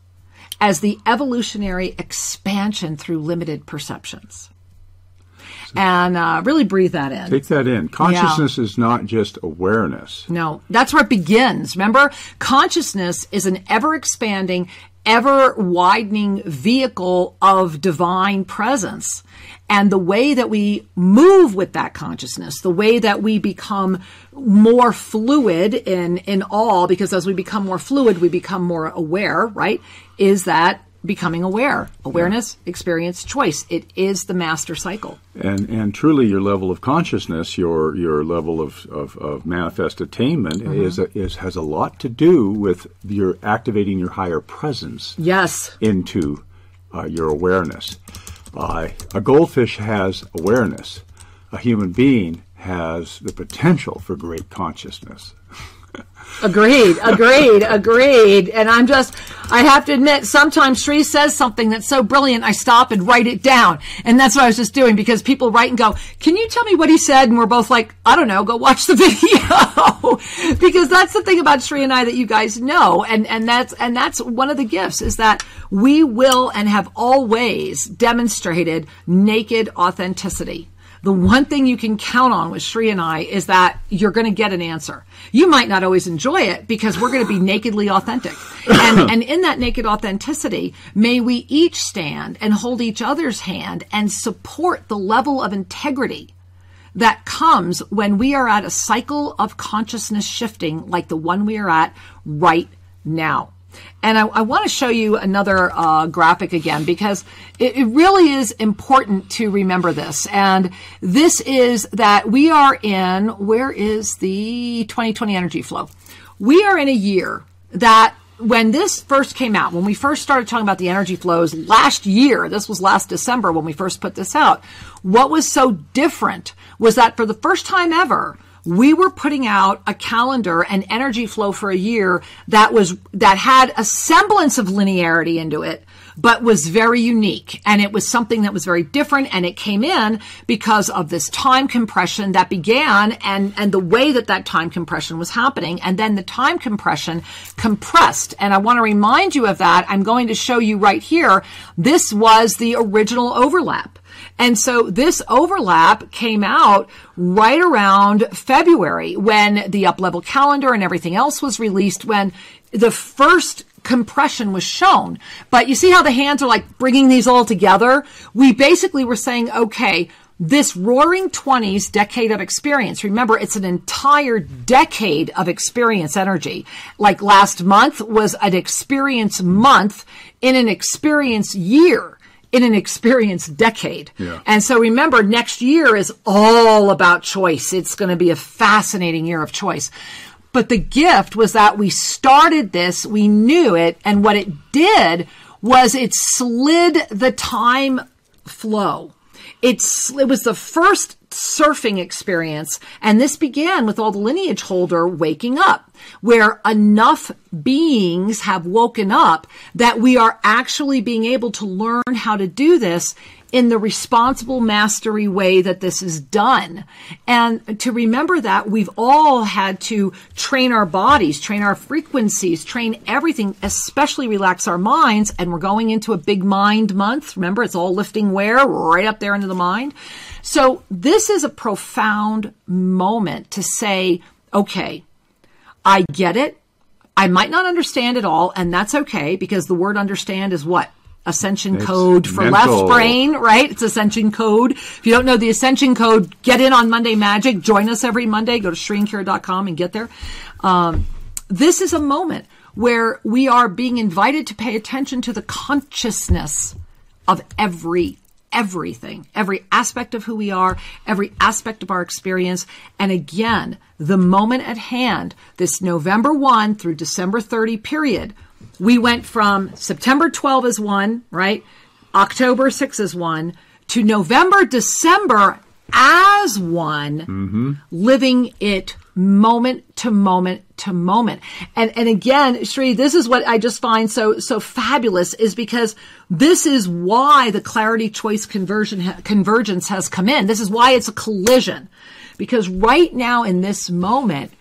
as the evolutionary expansion through limited perceptions. And uh, really breathe that in. Take that in. Consciousness is not just awareness. No, that's where it begins. Remember, consciousness is an ever expanding, ever widening vehicle of divine presence. And the way that we move with that consciousness, the way that we become more fluid in, in all, because as we become more fluid, we become more aware, right? Is that becoming aware. Awareness, experience, choice. It is the master cycle. And and truly, your level of consciousness, your your level of, of, of manifest attainment is, a, is has a lot to do with your activating your higher presence Yes. into uh, your awareness. Uh, a goldfish has awareness. A human being has the potential for great consciousness. Agreed, agreed, agreed. And I'm just, I have to admit, sometimes Sri says something that's so brilliant, I stop and write it down. And that's what I was just doing because people write and go, can you tell me what he said? And we're both like, I don't know, go watch the video. because that's the thing about Sri and I that you guys know. And, and that's, and that's one of the gifts is that we will and have always demonstrated naked authenticity. The one thing you can count on with Sri and I is that you're going to get an answer. You might not always enjoy it because we're going to be nakedly authentic. And, and in that naked authenticity, may we each stand and hold each other's hand and support the level of integrity that comes when we are at a cycle of consciousness shifting like the one we are at right now. And I, I want to show you another uh, graphic again because it, it really is important to remember this. And this is that we are in, where is the 2020 energy flow? We are in a year that when this first came out, when we first started talking about the energy flows last year, this was last December when we first put this out, what was so different was that for the first time ever, we were putting out a calendar and energy flow for a year that was that had a semblance of linearity into it but was very unique. And it was something that was very different. And it came in because of this time compression that began and and the way that that time compression was happening. And then the time compression compressed. And I want to remind you of that. I'm going to show you right here. This was the original overlap And so this overlap came out right around February when the up level calendar and everything else was released when the first compression was shown. But you see how the hands are like bringing these all together? We basically were saying, okay, this roaring 20s decade of experience. Remember, it's an entire decade of experience energy. Like last month was an experience month in an experience year in an experienced decade. Yeah. And so remember, next year is all about choice. It's going to be a fascinating year of choice. But the gift was that we started this, we knew it, and what it did was it slid the time flow. It's, it was the first surfing experience, and this began with all the lineage holder waking up, where enough beings have woken up that we are actually being able to learn how to do this in the responsible mastery way that this is done. And to remember that we've all had to train our bodies, train our frequencies, train everything, especially relax our minds. And we're going into a big mind month. Remember, it's all lifting where? Right up there into the mind. So this is a profound moment to say, okay, I get it. I might not understand it all, and that's okay because the word understand is what? Ascension It's code for mental. left brain, right? It's Ascension code. If you don't know the Ascension code, get in on Monday Magic. Join us every Monday. Go to SriandKira.com and get there. Um, this is a moment where we are being invited to pay attention to the consciousness of every everything, every aspect of who we are, every aspect of our experience. And again, the moment at hand, this November 1 through December 30 period, we went from September 12 as one, right? October 6 as one to November, December as one, mm-hmm. living it moment to moment to moment. And and again, Sri, this is what I just find so so fabulous is because this is why the clarity choice conversion ha- convergence has come in. This is why it's a collision. Because right now in this moment,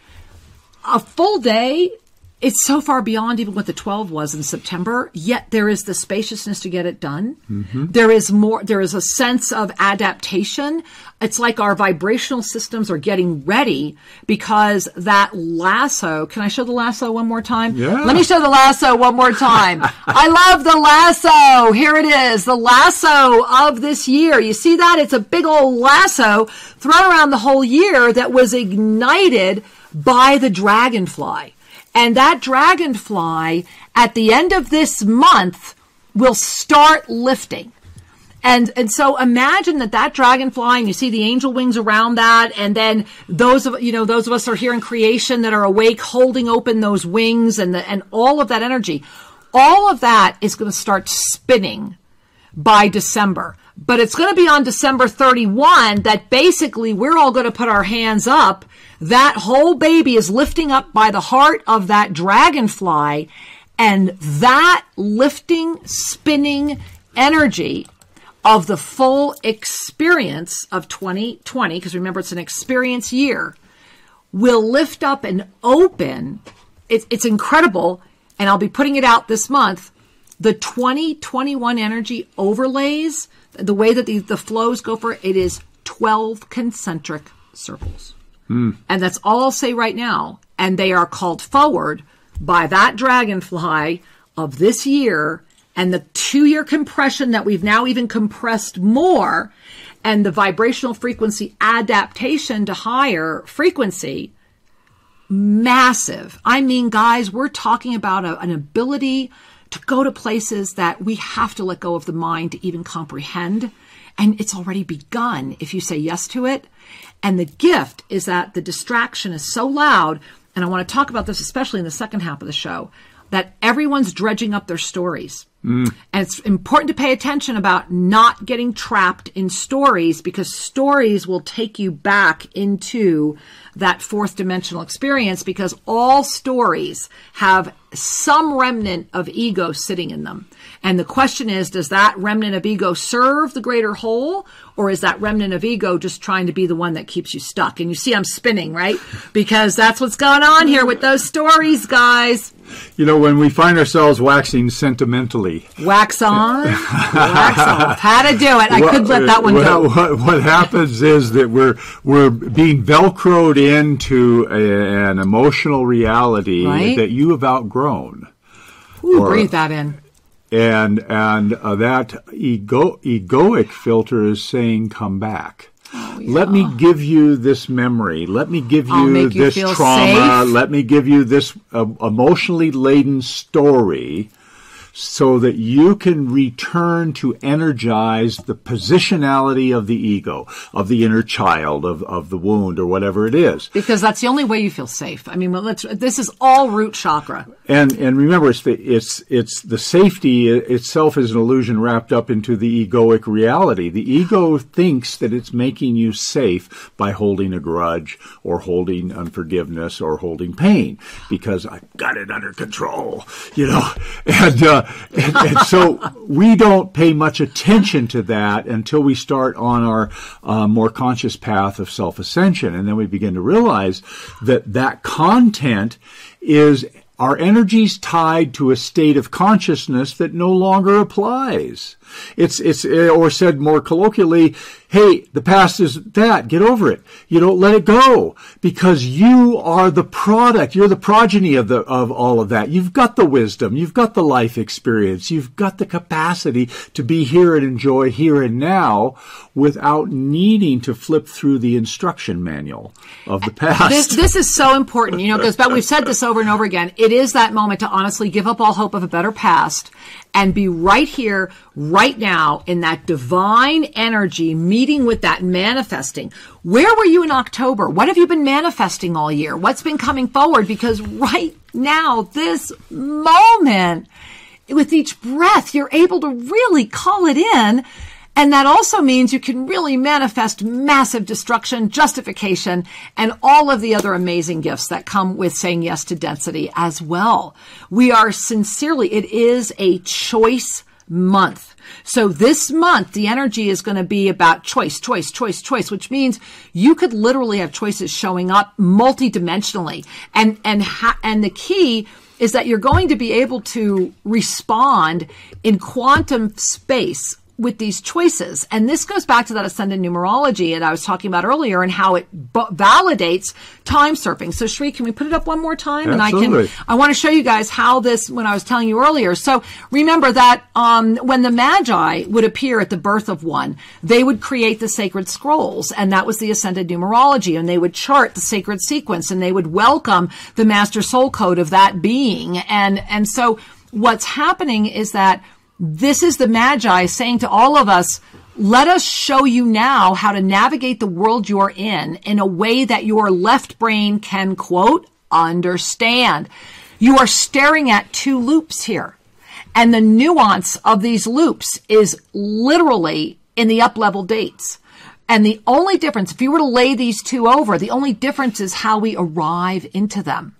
a full day it's so far beyond even what the 12 was in September, yet there is the spaciousness to get it done. Mm-hmm. There is more, there is a sense of adaptation. It's like our vibrational systems are getting ready because that lasso, can I show the lasso one more time? Yeah. Let me show the lasso one more time. I love the lasso. Here it is, the lasso of this year. You see that? It's a big old lasso thrown around the whole year that was ignited by the dragonfly. And that dragonfly at the end of this month will start lifting. And and so imagine that that dragonfly, and you see the angel wings around that, and then those of you know those of us are here in creation that are awake, holding open those wings, and the, and all of that energy, all of that is going to start spinning by December. But it's going to be on December 31 that basically we're all going to put our hands up. That whole baby is lifting up by the heart of that dragonfly. And that lifting, spinning energy of the full experience of 2020, because remember it's an experience year, will lift up and open. It's, it's incredible. And I'll be putting it out this month. The 2021 energy overlays, the way that the, the flows go for it, it is 12 concentric circles. Mm. And that's all I'll say right now. And they are called forward by that dragonfly of this year and the two year compression that we've now even compressed more and the vibrational frequency adaptation to higher frequency massive. I mean, guys, we're talking about a, an ability to go to places that we have to let go of the mind to even comprehend. And it's already begun if you say yes to it. And the gift is that the distraction is so loud. And I want to talk about this, especially in the second half of the show, that everyone's dredging up their stories. Mm. And it's important to pay attention about not getting trapped in stories because stories will take you back into that fourth dimensional experience because all stories have some remnant of ego sitting in them. And the question is, does that remnant of ego serve the greater whole or is that remnant of ego just trying to be the one that keeps you stuck? And you see I'm spinning, right? Because that's what's going on here with those stories, guys. You know, when we find ourselves waxing sentimentally. Wax on, wax off. How to do it. I could let that one go. What, what happens is that we're we're being velcroed into a, an emotional reality Right. that you have outgrown. Ooh, or- breathe that in. And and uh, that ego egoic filter is saying come back. Let me give you this memory. Let me give Oh, you this trauma. safe. let me give you this uh, emotionally laden story so that you can return to energize the positionality of the ego, of the inner child, of, of the wound, or whatever it is. Because that's the only way you feel safe. I mean, well, let's, this is all root chakra. And and remember, it's the it's it's the safety itself is an illusion wrapped up into the egoic reality. The ego thinks that it's making you safe by holding a grudge or holding unforgiveness or holding pain because I've got it under control, you know. And uh, and, and so we don't pay much attention to that until we start on our uh, more conscious path of self ascension, and then we begin to realize that that content is our energy's tied to a state of consciousness that no longer applies. It's, it's, or said more colloquially, hey, the past is that, get over it. You don't let it go because you are the product, you're the progeny of the, of all of that. You've got the wisdom, you've got the life experience, you've got the capacity to be here and enjoy here and now without needing to flip through the instruction manual of the past. This, this is so important, you know, because but we've said this over and over again. It is that moment to honestly give up all hope of a better past and be right here, right now, in that divine energy, meeting with that manifesting. Where were you in October? What have you been manifesting all year? What's been coming forward? Because right now, this moment, with each breath, you're able to really call it in. And that also means you can really manifest massive destruction, justification, and all of the other amazing gifts that come with saying yes to density as well. We are sincerely, it is a choice month. So this month, the energy is going to be about choice, choice, choice, choice, which means you could literally have choices showing up multidimensionally. And, and, ha- and the key is that you're going to be able to respond in quantum space with these choices. And this goes back to that ascended numerology that I was talking about earlier and how it b- validates time surfing. So Sri, can we put it up one more time? And I can, I want to show you guys how this, when I was telling you earlier. So remember that, um, when the Magi would appear at the birth of one, they would create the sacred scrolls. And that was the ascended numerology. And they would chart the sacred sequence and they would welcome the master soul code of that being. And, and so what's happening is that this is the Magi saying to all of us, let us show you now how to navigate the world you're in in a way that your left brain can quote, understand. You are staring at two loops here. And the nuance of these loops is literally in the up level dates. And the only difference, if you were to lay these two over, the only difference is how we arrive into them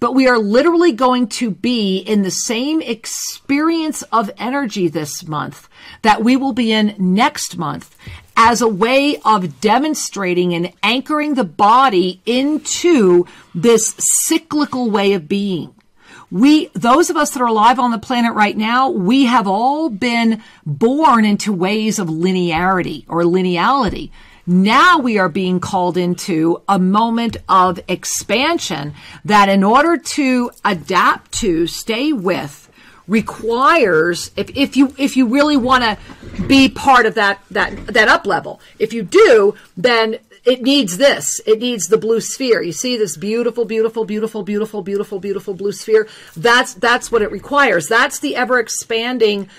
but we are literally going to be in the same experience of energy this month that we will be in next month as a way of demonstrating and anchoring the body into this cyclical way of being. We, those of us that are alive on the planet right now, we have all been born into ways of linearity or lineality. Now we are being called into a moment of expansion that in order to adapt to, stay with, requires if, if you if you really want to be part of that that that up level. If you do, then it needs this. It needs the blue sphere. You see this beautiful, beautiful, beautiful, beautiful, beautiful, beautiful blue sphere. That's that's what it requires. That's the ever expanding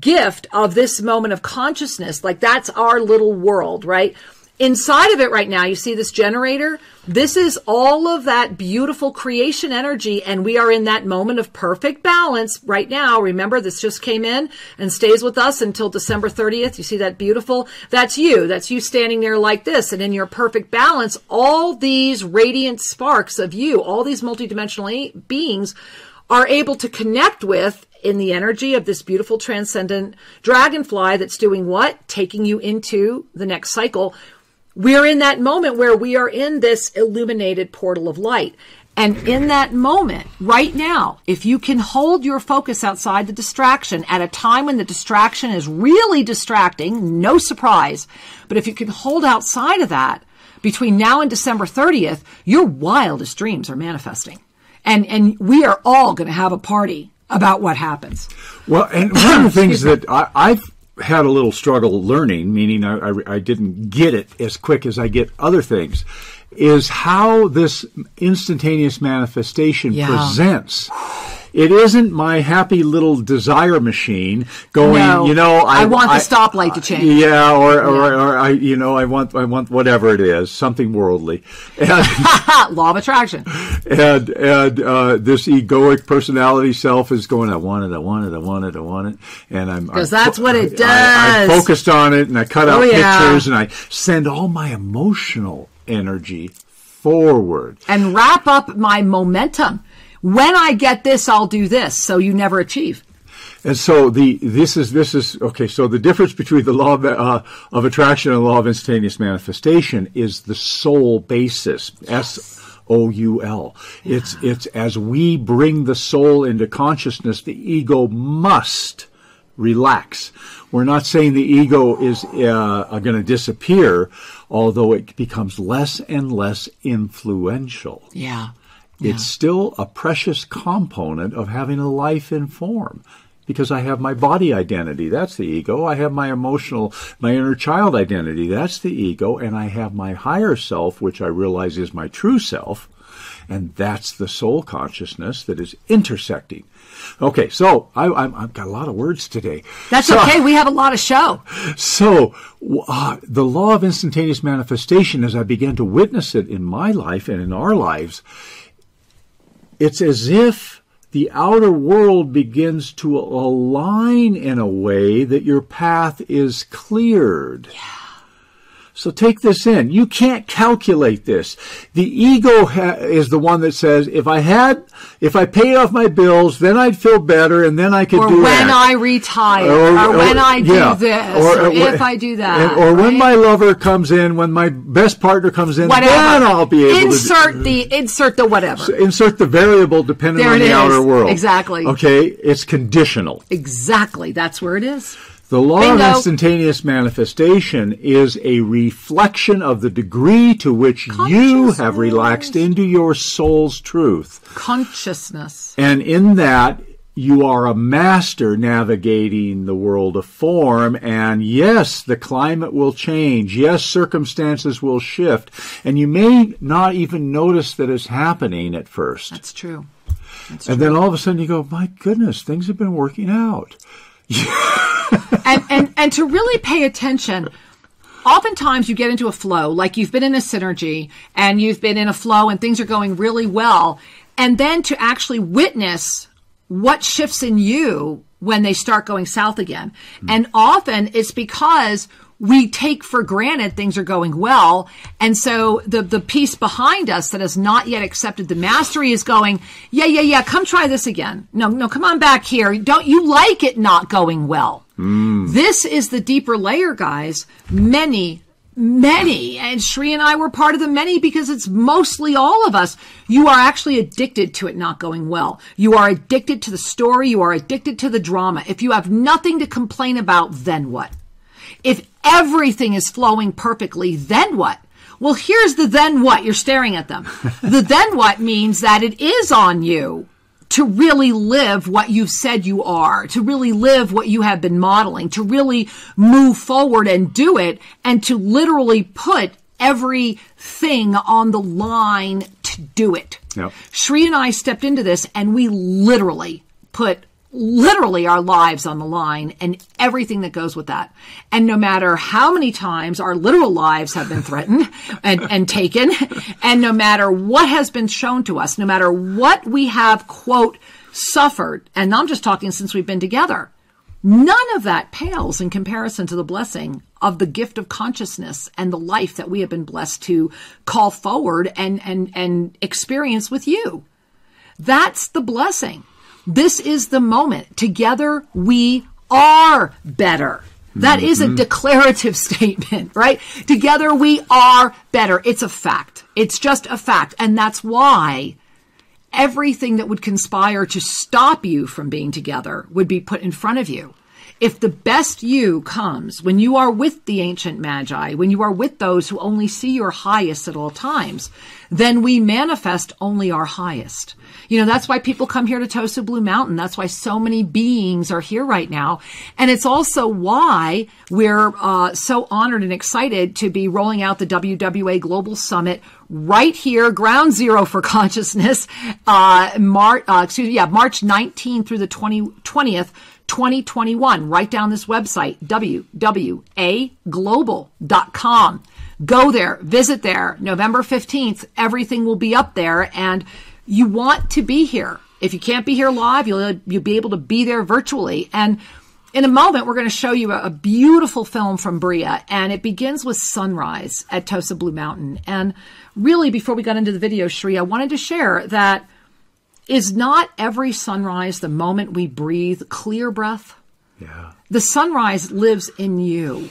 gift of this moment of consciousness. Like that's our little world, right? Inside of it right now, you see this generator. This is all of that beautiful creation energy, and we are in that moment of perfect balance right now. Remember, this just came in and stays with us until December 30th. You see that beautiful? That's you. That's you standing there like this, and in your perfect balance, all these radiant sparks of you, all these multidimensional beings are able to connect with in the energy of this beautiful transcendent dragonfly that's doing what? Taking you into the next cycle. We're in that moment where we are in this illuminated portal of light. And in that moment, right now, if you can hold your focus outside the distraction at a time when the distraction is really distracting, no surprise, but if you can hold outside of that between now and December 30th, your wildest dreams are manifesting. And, and we are all going to have a party about what happens. Well, and one of the things that I, I've had a little struggle learning, meaning I, I, I, didn't get it as quick as I get other things, is how this instantaneous manifestation Yeah. presents. It isn't my happy little desire machine going, No. you know, I, I want the stoplight to change. Yeah, or, or, or I, you know, I want, I want whatever it is, something worldly. And, Law of attraction. and and uh, this egoic personality self is going. I want it. I want it. I want it. I want it. And I'm 'Cause I'm that's what it I, am does. focused on it, and I cut Oh, out yeah. pictures, and I send all my emotional energy forward. and wrap up my momentum. When I get this, I'll do this. So you never achieve. And so the this is this is okay. So the difference between the law of, uh, of attraction and the law of instantaneous manifestation is the soul basis. S O U L. It's it's as we bring the soul into consciousness, the ego must relax. We're not saying the ego is uh, going to disappear, although it becomes less and less influential. Yeah. It's still a precious component of having a life in form. Because I have my body identity, that's the ego. I have my emotional, my inner child identity, that's the ego. And I have my higher self, which I realize is my true self. And that's the soul consciousness that is intersecting. Okay, so I, I'm, I've got a lot of words today. That's So- okay. We have a lot of show. so, uh, the law of instantaneous manifestation, as I began to witness it in my life and in our lives, it's as if the outer world begins to align in a way that your path is cleared. So take this in. You can't calculate this. The ego ha- is the one that says, if I had, if I paid off my bills, then I'd feel better and then I could Or do when I retire. Or, when I do this. Or, if I do that. and- or when my lover comes in, when my best partner comes in, whatever. then I'll be able to insert to the insert the whatever. insert the variable depending There on the is. outer world. Exactly. Okay, it's conditional. Exactly. That's where it is. The law Bingo. of instantaneous manifestation is a reflection of the degree to which you have relaxed into your soul's truth. Consciousness. And in that, you are a master navigating the world of form. And yes, the climate will change. Yes, circumstances will shift. And you may not even notice that it's happening at first. That's true. That's And then all of a sudden you go, my goodness, things have been working out. and, and and to really pay attention oftentimes you get into a flow like you've been in a synergy and you've been in a flow and things are going really well and then to actually witness what shifts in you when they start going south again. Hmm. And often it's because we take for granted things are going well. And so the, the piece behind us that has not yet accepted the mastery is going, yeah, yeah, yeah, come try this again. No, no, come on back here. Don't you like it not going well? Mm. This is the deeper layer, guys. Many, many, and Sri and I were part of the many because it's mostly all of us. You are actually addicted to it not going well. You are addicted to the story. You are addicted to the drama. If you have nothing to complain about, then what? If everything is flowing perfectly, then what? Well, here's the then what. You're staring at them. the then what means that it is on you to really live what you've said you are, to really live what you have been modeling, to really move forward and do it, and to literally put everything on the line to do it. Yep. Sri and I stepped into this and we literally put literally our lives on the line and everything that goes with that. And no matter how many times our literal lives have been threatened and, and taken, and no matter what has been shown to us, no matter what we have, quote, suffered, and I'm just talking since we've been together, none of that pales in comparison to the blessing of the gift of consciousness and the life that we have been blessed to call forward and, and, and experience with you. That's the blessing. This is the moment. Together we are better. That is a mm-hmm. declarative statement, right? Together we are better. It's a fact. It's just a fact. And that's why everything that would conspire to stop you from being together would be put in front of you. If the best you comes when you are with the ancient magi, when you are with those who only see your highest at all times, then we manifest only our highest. You know, that's why people come here to Tosa Blue Mountain. That's why so many beings are here right now. And it's also why we're uh, so honored and excited to be rolling out the WWA Global Summit right here, ground zero for consciousness, uh, Mar- uh, excuse me, yeah, March 19th through the 20, 20th 2021. Write down this website, wwaglobal.com. Go there, visit there. November 15th, everything will be up there and you want to be here. If you can't be here live, you'll, you'll be able to be there virtually. And in a moment, we're going to show you a, a beautiful film from Bria, and it begins with sunrise at Tosa Blue Mountain. And really, before we got into the video, Sri, I wanted to share that is not every sunrise the moment we breathe clear breath? Yeah. The sunrise lives in you.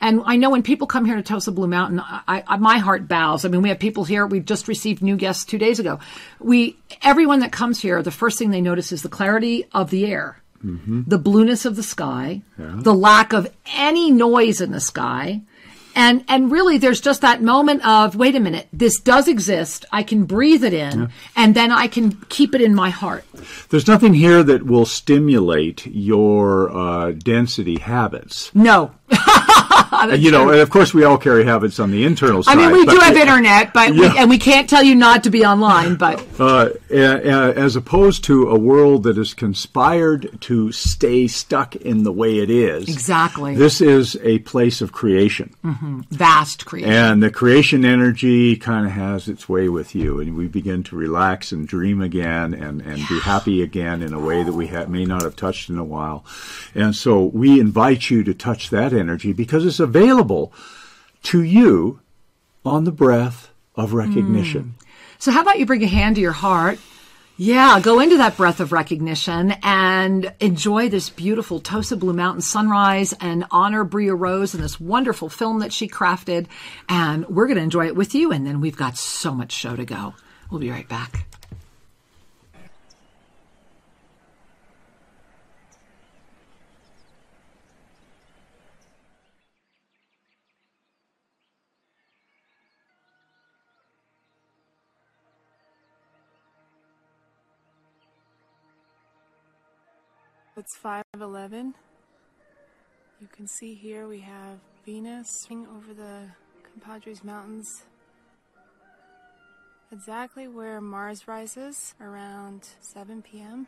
And I know when people come here to Tosa Blue Mountain, I, I, my heart bows. I mean, we have people here. We just received new guests two days ago. We, everyone that comes here, the first thing they notice is the clarity of the air, mm-hmm. the blueness of the sky, yeah. the lack of any noise in the sky, and and really there's just that moment of wait a minute this does exist i can breathe it in yeah. and then i can keep it in my heart there's nothing here that will stimulate your uh, density habits no you know, and of course, we all carry habits on the internal side. I mean, we do have internet, but yeah. we, and we can't tell you not to be online. But uh, as opposed to a world that is conspired to stay stuck in the way it is, exactly. This is a place of creation, mm-hmm. vast creation, and the creation energy kind of has its way with you, and we begin to relax and dream again, and and yeah. be happy again in a way that we ha- may not have touched in a while, and so we invite you to touch that energy because it's available to you on the breath of recognition. Mm. So, how about you bring a hand to your heart? Yeah, go into that breath of recognition and enjoy this beautiful Tosa Blue Mountain sunrise and honor Bria Rose and this wonderful film that she crafted. And we're going to enjoy it with you. And then we've got so much show to go. We'll be right back. 511. You can see here we have Venus over the Compadres Mountains. Exactly where Mars rises around 7 p.m.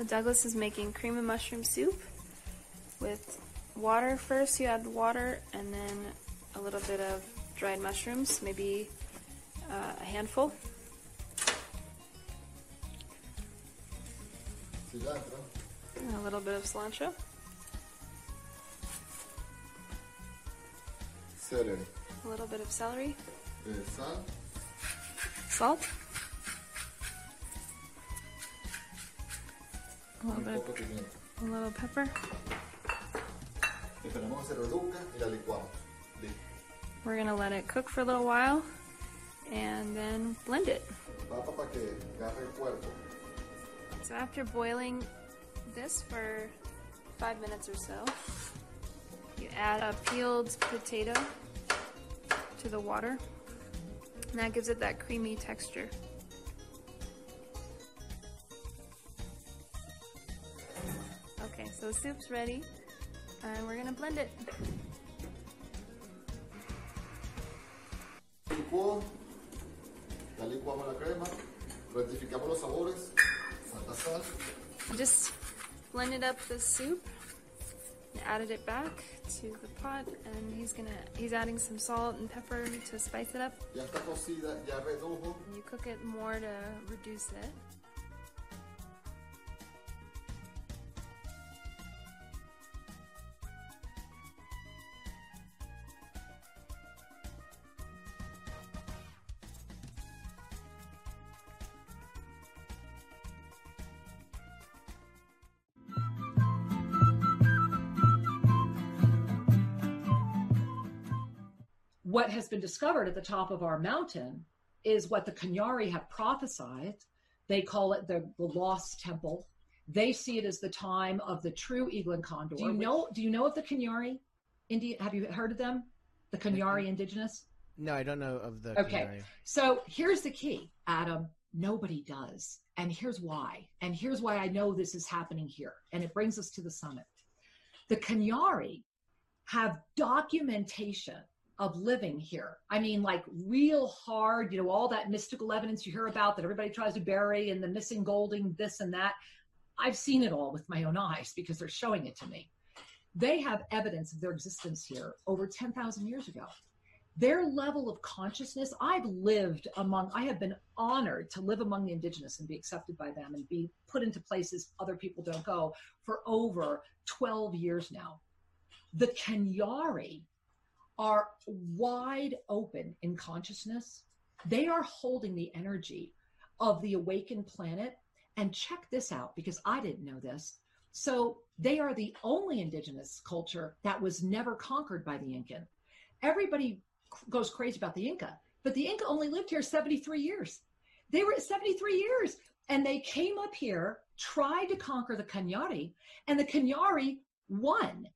So Douglas is making cream of mushroom soup with water first. You add the water and then a little bit of dried mushrooms, maybe uh, a handful. And a little bit of cilantro. Celery. A little bit of celery. Eh, sal. Salt. A little bit of, poco de pimienta. a little pepper. Esperamos que se reduzca y la licuamos. Listo. We're gonna let it cook for a little while and then blend it. Papa para que agarre el cuerpo. So after boiling this for five minutes or so, you add a peeled potato to the water. And that gives it that creamy texture. So the soup's ready, and we're gonna blend it. Licuó. Ya licuamos la crema. Rectificamos los sabores. Falta sal. Just blended up the soup, added it back to the pot, and he's gonna he's adding some salt and pepper to spice it up. Ya está cocida, ya redujo. You cook it more to reduce it. Been discovered at the top of our mountain is what the Cañari have prophesied. They call it the, the lost temple. They see it as the time of the true eagle and condor. Do you know? Do you know of the Cañari? Indian? Have you heard of them? The Cañari indigenous. No, I don't know of the. Okay. Canary. So here's the key, Adam. Nobody does. And here's why. And here's why I know this is happening here. And it brings us to the summit. The Cañari have documentation of living here. I mean, like real hard, you know, all that mystical evidence you hear about that everybody tries to bury and the missing golding, this and that. I've seen it all with my own eyes because they're showing it to me. They have evidence of their existence here over 10,000 years ago their level of consciousness i've lived among i have been honored to live among the indigenous and be accepted by them and be put into places other people don't go for over 12 years now the Cañari are wide open in consciousness they are holding the energy of the awakened planet and check this out because i didn't know this so they are the only indigenous culture that was never conquered by the incan everybody goes crazy about the Inca, but the Inca only lived here 73 years. They were 73 years and they came up here, tried to conquer the Cañari, and the Cañari won.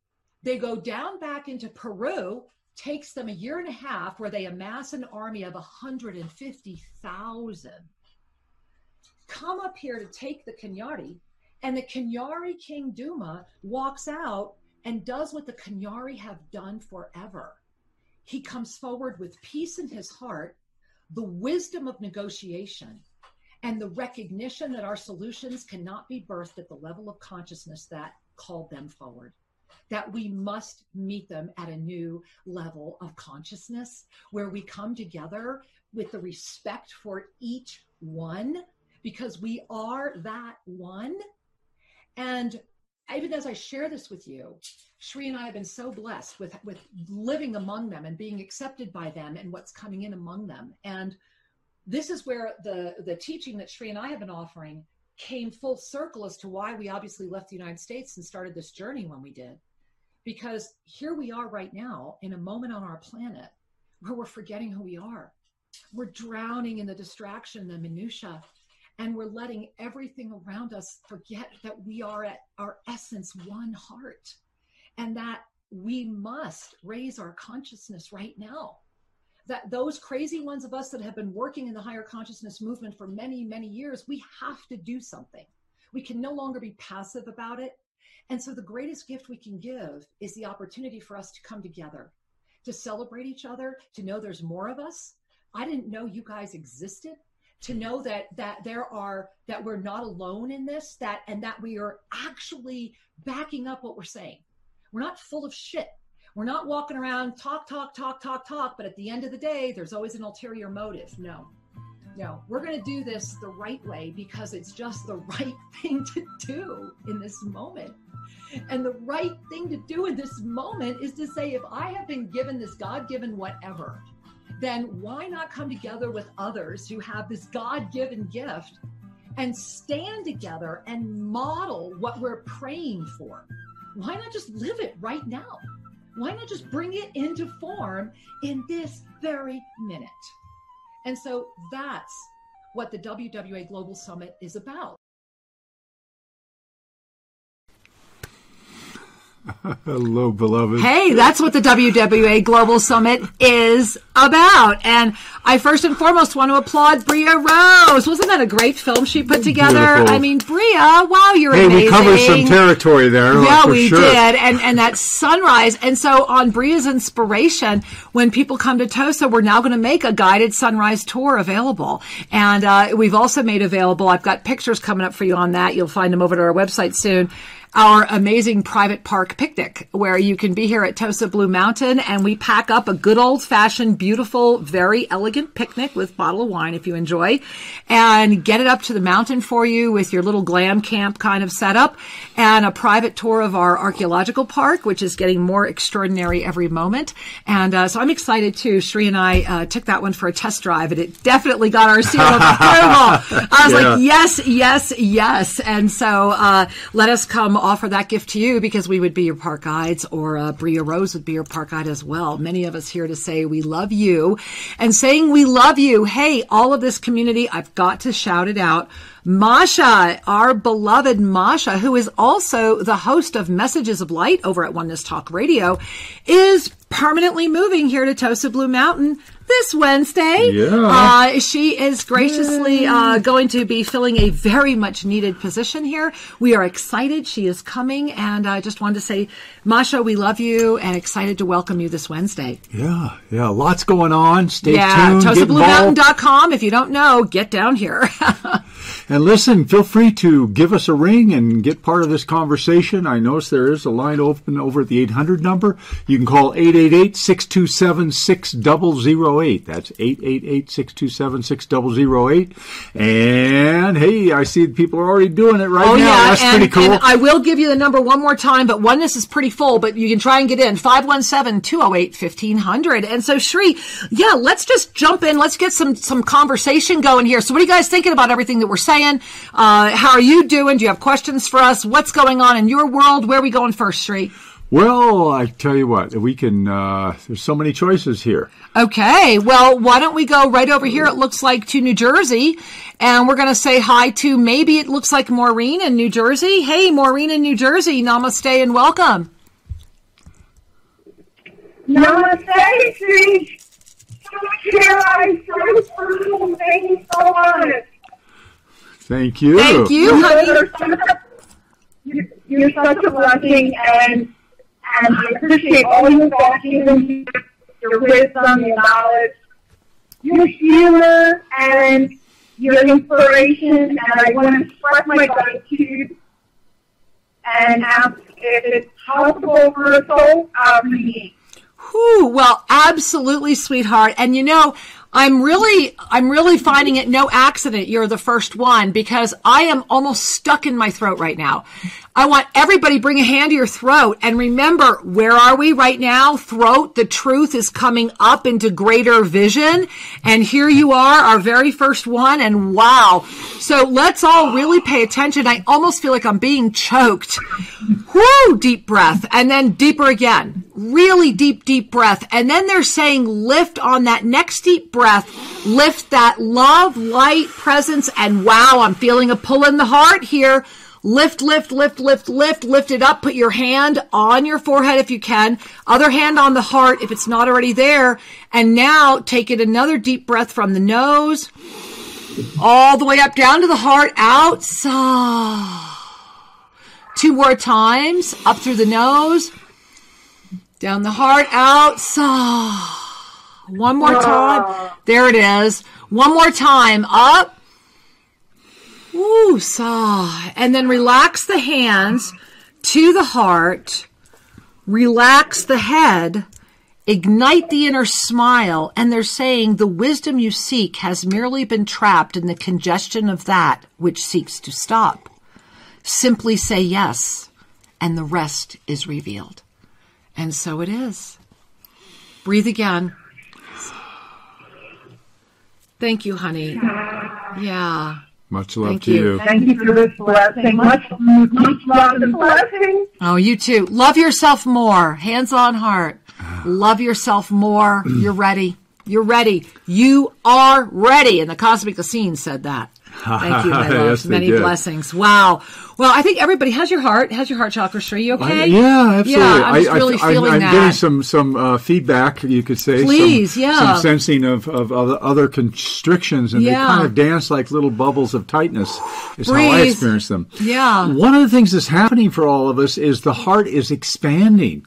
They go down back into Peru, takes them a year and a half where they amass an army of 150,000. Come up here to take the Cañari, and the Cañari King Duma walks out and does what the Cañari have done forever he comes forward with peace in his heart, the wisdom of negotiation, and the recognition that our solutions cannot be birthed at the level of consciousness that called them forward. That we must meet them at a new level of consciousness where we come together with the respect for each one because we are that one. And even as I share this with you, Sri and I have been so blessed with with living among them and being accepted by them and what's coming in among them. And this is where the the teaching that Sri and I have been offering came full circle as to why we obviously left the United States and started this journey when we did. Because here we are right now in a moment on our planet where we're forgetting who we are. We're drowning in the distraction, the minutia, and we're letting everything around us forget that we are at our essence one heart and that we must raise our consciousness right now that those crazy ones of us that have been working in the higher consciousness movement for many many years we have to do something. We can no longer be passive about it. And so the greatest gift we can give is the opportunity for us to come together to celebrate each other to know there's more of us. I didn't know you guys existed. To know that that there are that we're not alone in this that and that we are actually backing up what we're saying. We're not full of shit we're not walking around talk talk talk talk talk but at the end of the day there's always an ulterior motive no no we're going to do this the right way because it's just the right thing to do in this moment and the right thing to do in this moment is to say if i have been given this god-given whatever then why not come together with others who have this God given gift and stand together and model what we're praying for? Why not just live it right now? Why not just bring it into form in this very minute? And so that's what the WWA Global Summit is about. Hello, beloved. Hey, that's what the WWA Global Summit is about. And I first and foremost want to applaud Bria Rose. Wasn't that a great film she put together? Beautiful. I mean, Bria, wow, you're Hey, amazing. we covered some territory there. Yeah, we sure. did. And and that sunrise. And so on Bria's inspiration, when people come to Tosa, we're now going to make a guided sunrise tour available. And uh, we've also made available, I've got pictures coming up for you on that. You'll find them over to our website soon. Our amazing private park picnic, where you can be here at Tosa Blue Mountain, and we pack up a good old fashioned, beautiful, very elegant picnic with bottle of wine if you enjoy, and get it up to the mountain for you with your little glam camp kind of setup, and a private tour of our archaeological park, which is getting more extraordinary every moment. And uh, so I'm excited too. Sri and I uh, took that one for a test drive, and it definitely got our seal of approval. I was Yeah. like, yes, yes, yes. And so uh, let us come offer that gift to you because we would be your park guides, or uh, Bria Rose would be your park guide as well. Many of us here to say we love you, and saying we love you. Hey, all of this community, I've got to shout it out. Masha, our beloved Masha, who is also the host of Messages of Light over at Oneness Talk Radio, is permanently moving here to Tosa Blue Mountain this Wednesday. Yeah. Uh, she is graciously uh, going to be filling a very much needed position here. We are excited. She is coming, and I just wanted to say, Masha, we love you and excited to welcome you this Wednesday. Yeah, yeah, lots going on. Stay yeah, tuned. TosaBlueMountain.com. If you don't know, get down here. And listen, feel free to give us a ring and get part of this conversation. I notice there is a line open over at the 800 number. You can call 888-627-6008. That's 888-627-6008. And hey, I see people are already doing it right Oh now. yeah, That's and, pretty cool. and I will give you the number one more time, but oneness is pretty full, but you can try and get in 517-208-1500. And so Sri, yeah, let's just jump in. Let's get some some conversation going here. So what are you guys thinking about everything that we're saying? Uh, how are you doing? Do you have questions for us? What's going on in your world? Where are we going first, Sri? well, I tell you what, we can, uh, there's so many choices here. Okay, well, why don't we go right over here? It looks like to New Jersey, and we're going to say hi to maybe it looks like Maureen in New Jersey. Hey, Maureen in New Jersey, namaste and welcome. Namaste, Sri. Here I so Thank you so much. Thank you. Thank you, honey. You're such a, you're- you're such a blessing, and and I appreciate all you guys giving your wisdom, your knowledge, your humor, and your inspiration. And I want to express my gratitude and ask if it's possible for a soul uh, reading. Whew, well, absolutely, sweetheart. And you know, I'm really, I'm really finding it no accident you're the first one because I am almost stuck in my throat right now. I want everybody bring a hand to your throat and remember, where are we right now? Throat, the truth is coming up into greater vision. And here you are, our very first one. And wow. So let's all really pay attention. I almost feel like I'm being choked. Whoo, deep breath. And then deeper again. Really deep, deep breath. And then they're saying lift on that next deep breath. Lift that love, light, presence. And wow, I'm feeling a pull in the heart here. Lift, lift, lift, lift, lift, lift it up. Put your hand on your forehead if you can. Other hand on the heart if it's not already there. And now take it another deep breath from the nose all the way up down to the heart. Out. Sigh. Two more times. Up through the nose. Down the heart. Out. Sigh. One more time. There it is. One more time. Up. Ooh, sigh. And then relax the hands to the heart. Relax the head. Ignite the inner smile. And they're saying the wisdom you seek has merely been trapped in the congestion of that which seeks to stop. Simply say yes, and the rest is revealed. And so it is. Breathe again. Thank you, honey. Yeah. Much love Thank to you. you. Thank you for this blessing. Much, much love and blessing. Oh, you too. Love yourself more. Hands on heart. Love yourself more. You're ready. You're ready. You are ready. And the Cosmic Scene said that. Thank you, my love. Yes, Many blessings. Wow. Well, I think everybody has your heart, has your heart chakra, Sri. You okay? I- yeah, absolutely. Yeah, I'm just I, really I, feeling I'm, that. getting some some uh, feedback, you could say. Please, some, yeah. Some sensing of, of other, other constrictions, and Yeah. they kind of dance like little bubbles of tightness. Is how I experience them. Yeah. One of the things that's happening for all of us is the heart is expanding.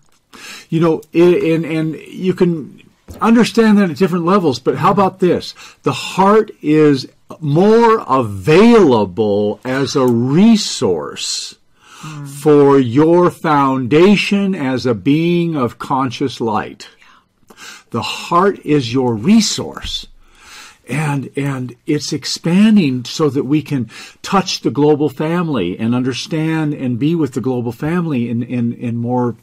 You know, and and you can understand that at different levels. But how about this? The heart is more available as a resource for your foundation as a being of conscious light. The heart is your resource. And, and it's expanding so that we can touch the global family and understand and be with the global family in, in, in more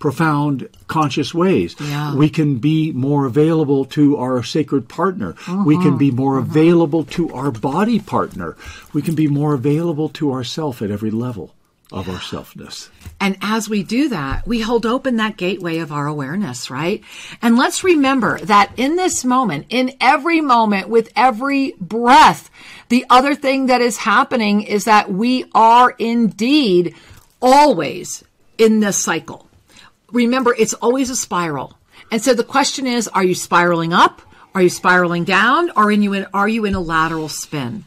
profound conscious ways. Yeah. We can be more available to our sacred partner. We can uh-huh. be more uh-huh. available to our body partner. We can be more available to ourself at every level of our selfness. And as we do that, we hold open that gateway of our awareness, right? And let's remember that in this moment, in every moment, with every breath, the other thing that is happening is that we are indeed always in this cycle. Remember, it's always a spiral. And so the question is, are you spiraling up? Are you spiraling down? Or are you in, are you in a lateral spin?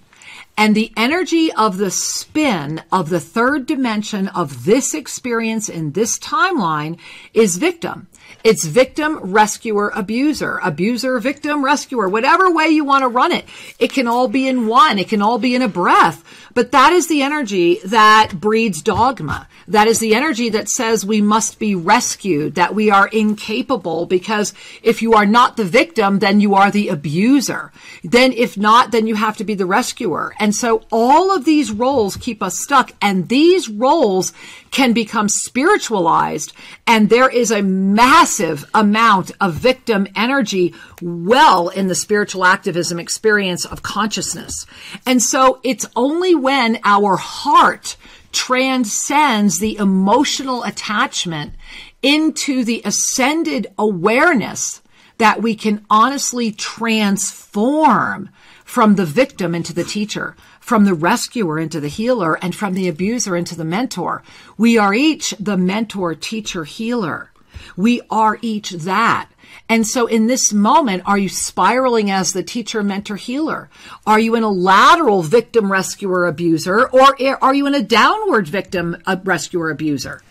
And the energy of the spin of the third dimension of this experience in this timeline is victim. It's victim, rescuer, abuser, abuser, victim, rescuer, whatever way you want to run it. It can all be in one. It can all be in a breath. But that is the energy that breeds dogma. That is the energy that says we must be rescued, that we are incapable because if you are not the victim, then you are the abuser. Then if not, then you have to be the rescuer. And so all of these roles keep us stuck and these roles can become spiritualized and there is a massive amount of victim energy well in the spiritual activism experience of consciousness. And so it's only when our heart transcends the emotional attachment into the ascended awareness that we can honestly transform from the victim into the teacher, from the rescuer into the healer, and from the abuser into the mentor. We are each the mentor, teacher, healer. We are each that. And so in this moment, are you spiraling as the teacher, mentor, healer? Are you in a lateral victim, rescuer, abuser? Or are you in a downward victim, uh, rescuer, abuser?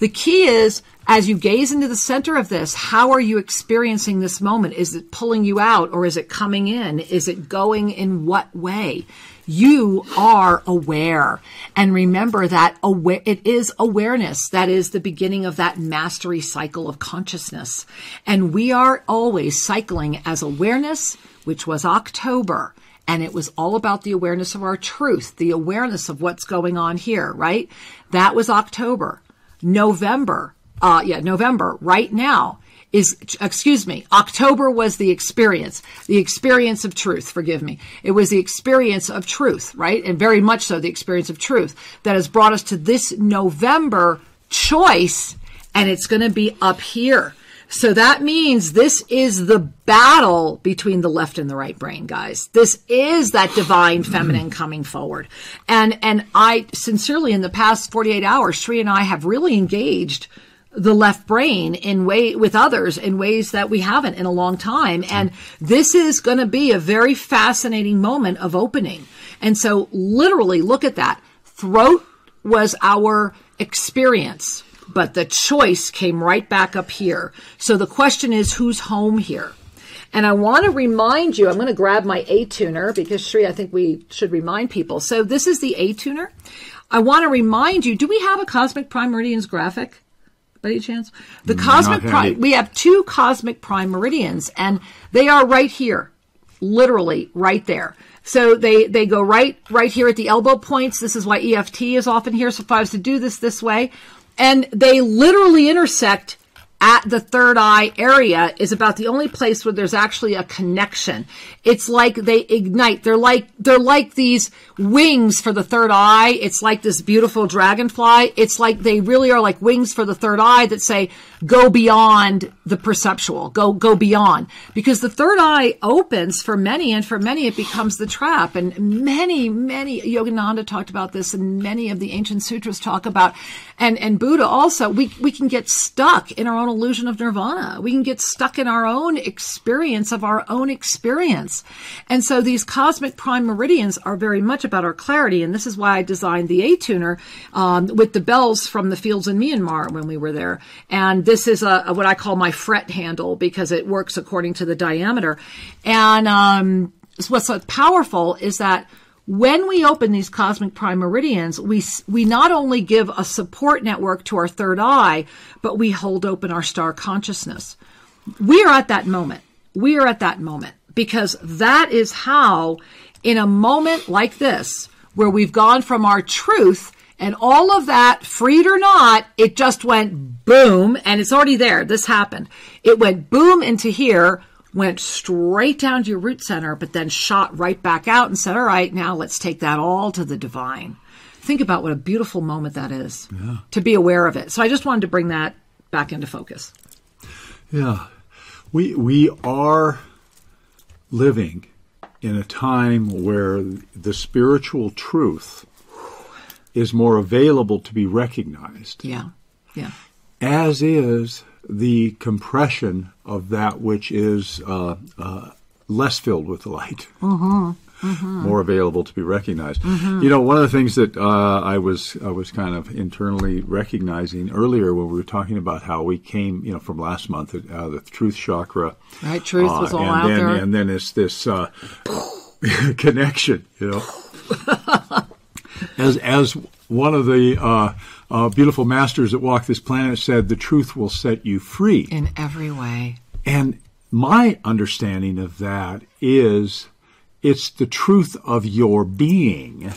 The key is, as you gaze into the center of this, how are you experiencing this moment? Is it pulling you out or is it coming in? Is it going in what way? You are aware. And remember that aware, it is awareness. That is the beginning of that mastery cycle of consciousness. And we are always cycling as awareness, which was October. And it was all about the awareness of our truth, the awareness of what's going on here, right? That was October. November, uh, yeah, November right now is, excuse me, October was the experience, the experience of truth, forgive me. It was the experience of truth, right? And very much so the experience of truth that has brought us to this November choice and it's going to be up here. So that means this is the battle between the left and the right brain, guys. This is that divine feminine mm-hmm. coming forward. And, and I sincerely in the past 48 hours, Sri and I have really engaged the left brain in way with others in ways that we haven't in a long time. And this is going to be a very fascinating moment of opening. And so literally look at that. Throat was our experience but the choice came right back up here. So the question is, who's home here? And I want to remind you, I'm going to grab my A tuner because Sri, I think we should remind people. So this is the A tuner. I want to remind you, do we have a Cosmic Prime Meridians graphic? By any chance? The Cosmic Prime, we have two Cosmic Prime Meridians and they are right here literally right there. So they, they go right, right here at the elbow points. This is why EFT is often here. So if I was to do this this way, and they literally intersect at the third eye area is about the only place where there's actually a connection. It's like they ignite. They're like, they're like these wings for the third eye. It's like this beautiful dragonfly. It's like they really are like wings for the third eye that say, go beyond the perceptual, go, go beyond. Because the third eye opens for many and for many it becomes the trap. And many, many, Yogananda talked about this and many of the ancient sutras talk about, and, and Buddha also, we, we can get stuck in our own illusion of nirvana. We can get stuck in our own experience of our own experience. And so these cosmic prime meridians are very much about our clarity. And this is why I designed the A tuner um, with the bells from the fields in Myanmar when we were there. And this is a, a- what I call my fret handle because it works according to the diameter. And um, what's so powerful is that when we open these cosmic prime meridians, we we not only give a support network to our third eye, but we hold open our star consciousness. We are at that moment. We are at that moment because that is how, in a moment like this, where we've gone from our truth and all of that, freed or not, it just went boom and it's already there. This happened. It went boom into here went straight down to your root center, but then shot right back out and said, All right, now let's take that all to the divine. Think about what a beautiful moment that is to be aware of it. So I just wanted to bring that back into focus. Yeah. We we are living in a time where the spiritual truth is more available to be recognized, Yeah. Yeah. as is the compression of that which is uh, uh, less filled with light. More available to be recognized. You know, one of the things that uh, I was I was kind of internally recognizing earlier when we were talking about how we came, you know, from last month, uh, the truth chakra, Right. Truth was uh, all and out then, there. And then it's this uh, connection, you know. as as one of the uh, uh, beautiful masters that walk this planet said, the truth will set you free. in every way. And my understanding of that is it's the truth of your being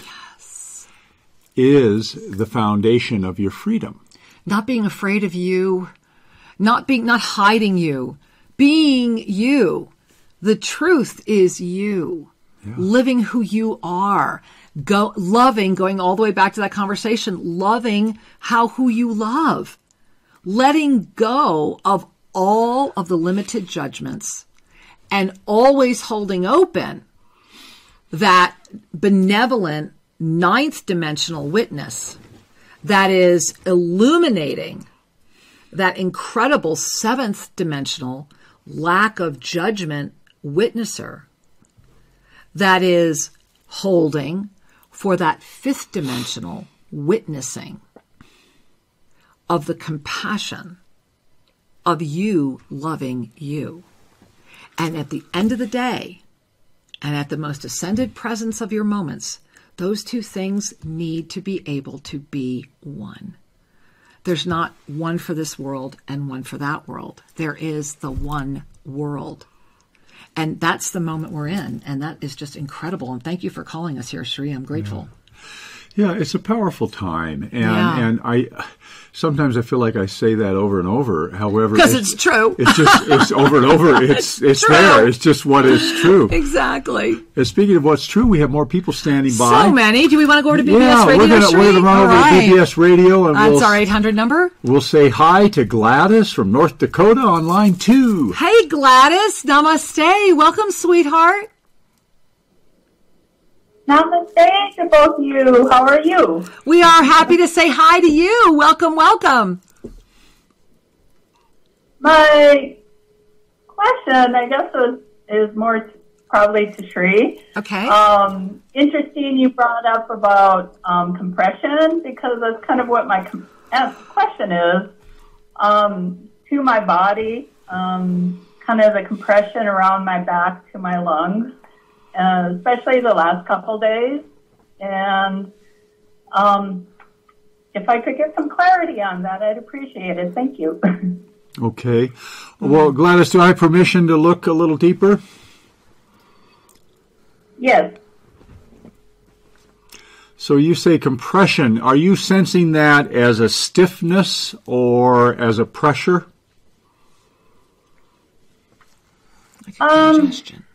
is the foundation of your freedom. Not being afraid of you, not being, not hiding you, being you. The truth is you. Living who you are. Go, loving, going all the way back to that conversation, loving how who you love. Letting go of all of the limited judgments and always holding open that benevolent ninth dimensional witness that is illuminating that incredible seventh dimensional lack of judgment witnesser that is holding for that fifth dimensional witnessing of the compassion of you loving you. And at the end of the day, and at the most ascended presence of your moments, those two things need to be able to be one. There's not one for this world and one for that world. There is the one world. And that's the moment we're in. And that is just incredible. And thank you for calling us here, Sri. I'm grateful. Yeah, it's a powerful time, and Yeah. and I sometimes I feel like I say that over and over. However, 'Cause it's true. It's just it's over and over. It's it's true. there. It's just what is true. Exactly. And speaking of what's true, we have more people standing by. So many. Do we want to go over to BBS yeah, Radio, we're gonna Sri? we're gonna run All over right. to BBS Radio, and That's we'll our 800 number. we'll say hi to Gladys from North Dakota on line two. Hey, Gladys. Namaste. Welcome, sweetheart. Namaste to both of you. How are you? We are happy to say hi to you. Welcome, welcome. My question, I guess, is, is more t- probably to Sri. Okay. Um, interesting you brought up about um, compression because that's kind of what my com- uh, question is. Um, to my body, um, kind of the compression around my back to my lungs, uh, especially the last couple days. And um, if I could get some clarity on that, I'd appreciate it. Thank you. Okay. Well, Gladys, do I have permission to look a little deeper? yes. So you say compression. Are you sensing that as a stiffness or as a pressure? Um, Congestion.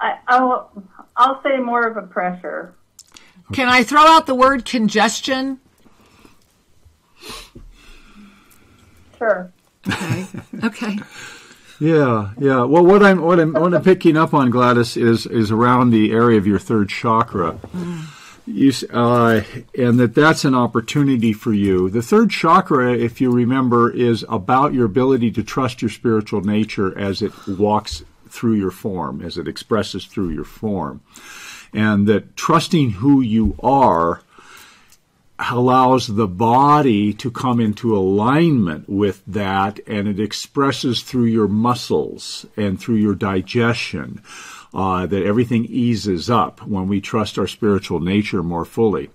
I, I'll, I'll say more of a pressure. Can I throw out the word congestion? Sure. Okay. Okay. Yeah, yeah. Well, what I'm what I'm what I'm picking up on, Gladys, is is around the area of your third chakra. You, uh, and that that's an opportunity for you. The third chakra, if you remember, is about your ability to trust your spiritual nature as it walks through your form, as it expresses through your form, and that trusting who you are allows the body to come into alignment with that and it expresses through your muscles and through your digestion uh, that everything eases up when we trust our spiritual nature more fully.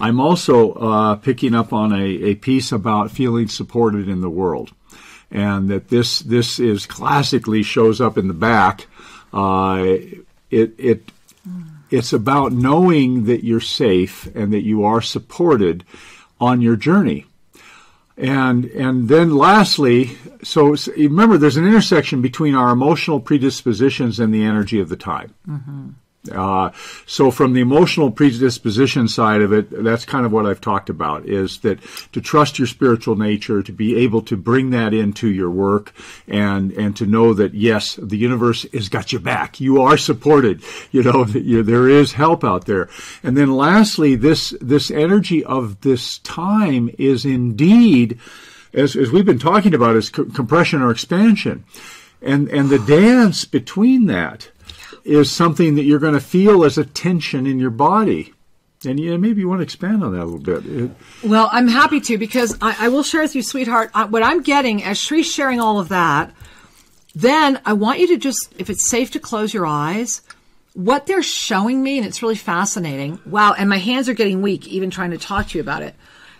I'm also uh, picking up on a, a piece about feeling supported in the world and that this this is classically shows up in the back. Uh, it it it's about knowing that you're safe and that you are supported on your journey. And and then lastly, so, remember, there's an intersection between our emotional predispositions and the energy of the time. Uh, so from the emotional predisposition side of it, that's kind of what I've talked about is that to trust your spiritual nature, to be able to bring that into your work and, and to know that yes, the universe has got your back. You are supported. You know, there is help out there. And then lastly, this, this energy of this time is indeed, as, as we've been talking about, is co- compression or expansion. And, and the dance between that is something that you're going to feel as a tension in your body. And yeah, maybe you want to expand on that a little bit. It- Well, I'm happy to because I, I will share with you, sweetheart, what I'm getting as Sri's sharing all of that. Then I want you to just, if it's safe to close your eyes, what they're showing me, and it's really fascinating. Wow, and my hands are getting weak even trying to talk to you about it.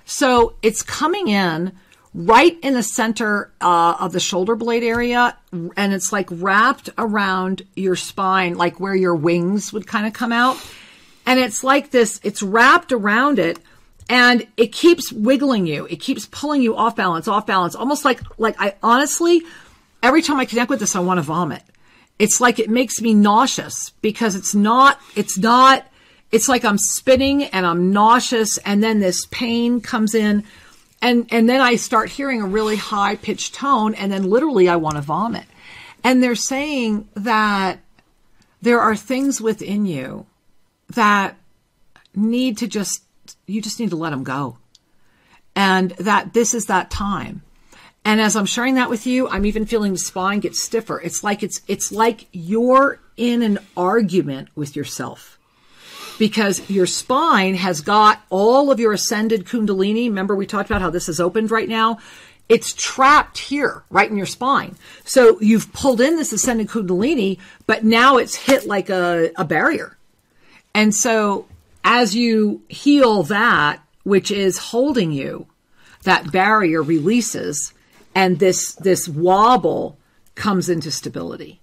So it's coming in right in the center uh, of the shoulder blade area, and it's like wrapped around your spine, like where your wings would kind of come out. And it's like this, it's wrapped around it and it keeps wiggling you. It keeps pulling you off balance, off balance, almost like, like I honestly, every time I connect with this, I want to vomit. It's like it makes me nauseous because it's not, it's not, it's like I'm spinning and I'm nauseous and then this pain comes in and, and then I start hearing a really high pitched tone and then literally I want to vomit. And they're saying that there are things within you that need to just, you just need to let them go. And that this is that time. And as I'm sharing that with you, I'm even feeling the spine get stiffer. It's like it's it's like you're in an argument with yourself. Because your spine has got all of your ascended kundalini. Remember we talked about how this is opened right now? It's trapped here, right in your spine. So you've pulled in this ascended kundalini, but now it's hit like a, a barrier. And so as you heal that, which is holding you, that barrier releases and this, this wobble comes into stability.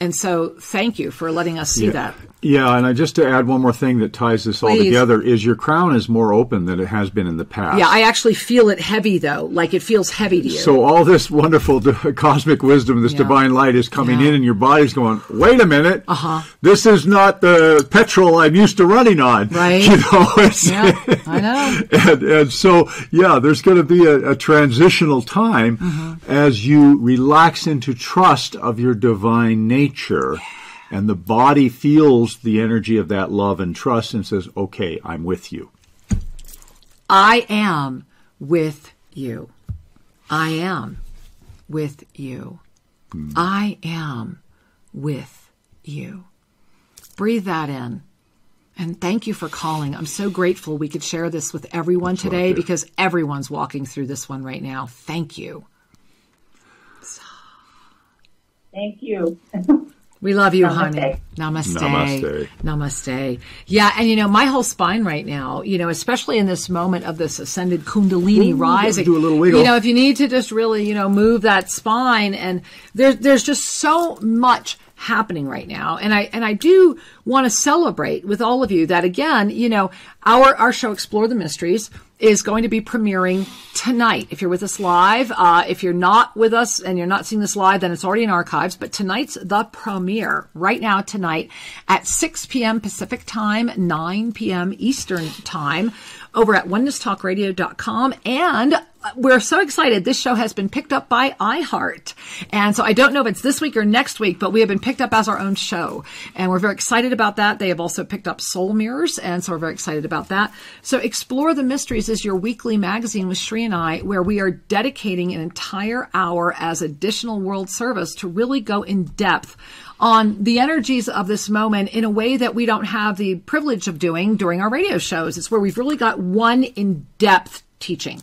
And so thank you for letting us see that. Yeah, and I, just to add one more thing that ties this all together is your crown is more open than it has been in the past. Yeah, I actually feel it heavy though, like it feels heavy to you. So all this wonderful cosmic wisdom, this Yeah. divine light is coming Yeah. in, and your body's going, "Wait a minute, Uh-huh. this is not the petrol I'm used to running on." Right. You know, yeah, I know. and, and so, yeah, there's going to be a, a transitional time Mm-hmm. as you relax into trust of your divine nature. And the body feels the energy of that love and trust and says, okay, I'm with you. I am with you. I am with you. Hmm. I am with you. Breathe that in. And thank you for calling. I'm so grateful we could share this with everyone today because everyone's walking through this one right now. Thank you. Thank you. We love you, Namaste. honey. Namaste. Namaste. Namaste. Yeah, and you know, my whole spine right now, you know, especially in this moment of this ascended kundalini Ooh, rising. do a little wiggle. You know, if you need to just really, you know, move that spine and there, there's just so much happening right now. And I, and I do want to celebrate with all of you that again, you know, our, our show Explore the Mysteries is going to be premiering tonight. If you're with us live, uh, if you're not with us and you're not seeing this live, then it's already in archives. But tonight's the premiere right now tonight at 6 p.m. Pacific time, 9 p.m. Eastern time over at onenesstalkradio.com and uh, we're so excited. This show has been picked up by iHeart. And so I don't know if it's this week or next week, but we have been picked up as our own show. And we're very excited about that. They have also picked up Soul Mirrors. And so we're very excited about that. So Explore the Mysteries is your weekly magazine with Sri and I, where we are dedicating an entire hour as additional world service to really go in depth on the energies of this moment in a way that we don't have the privilege of doing during our radio shows. It's where we've really got one in depth teaching.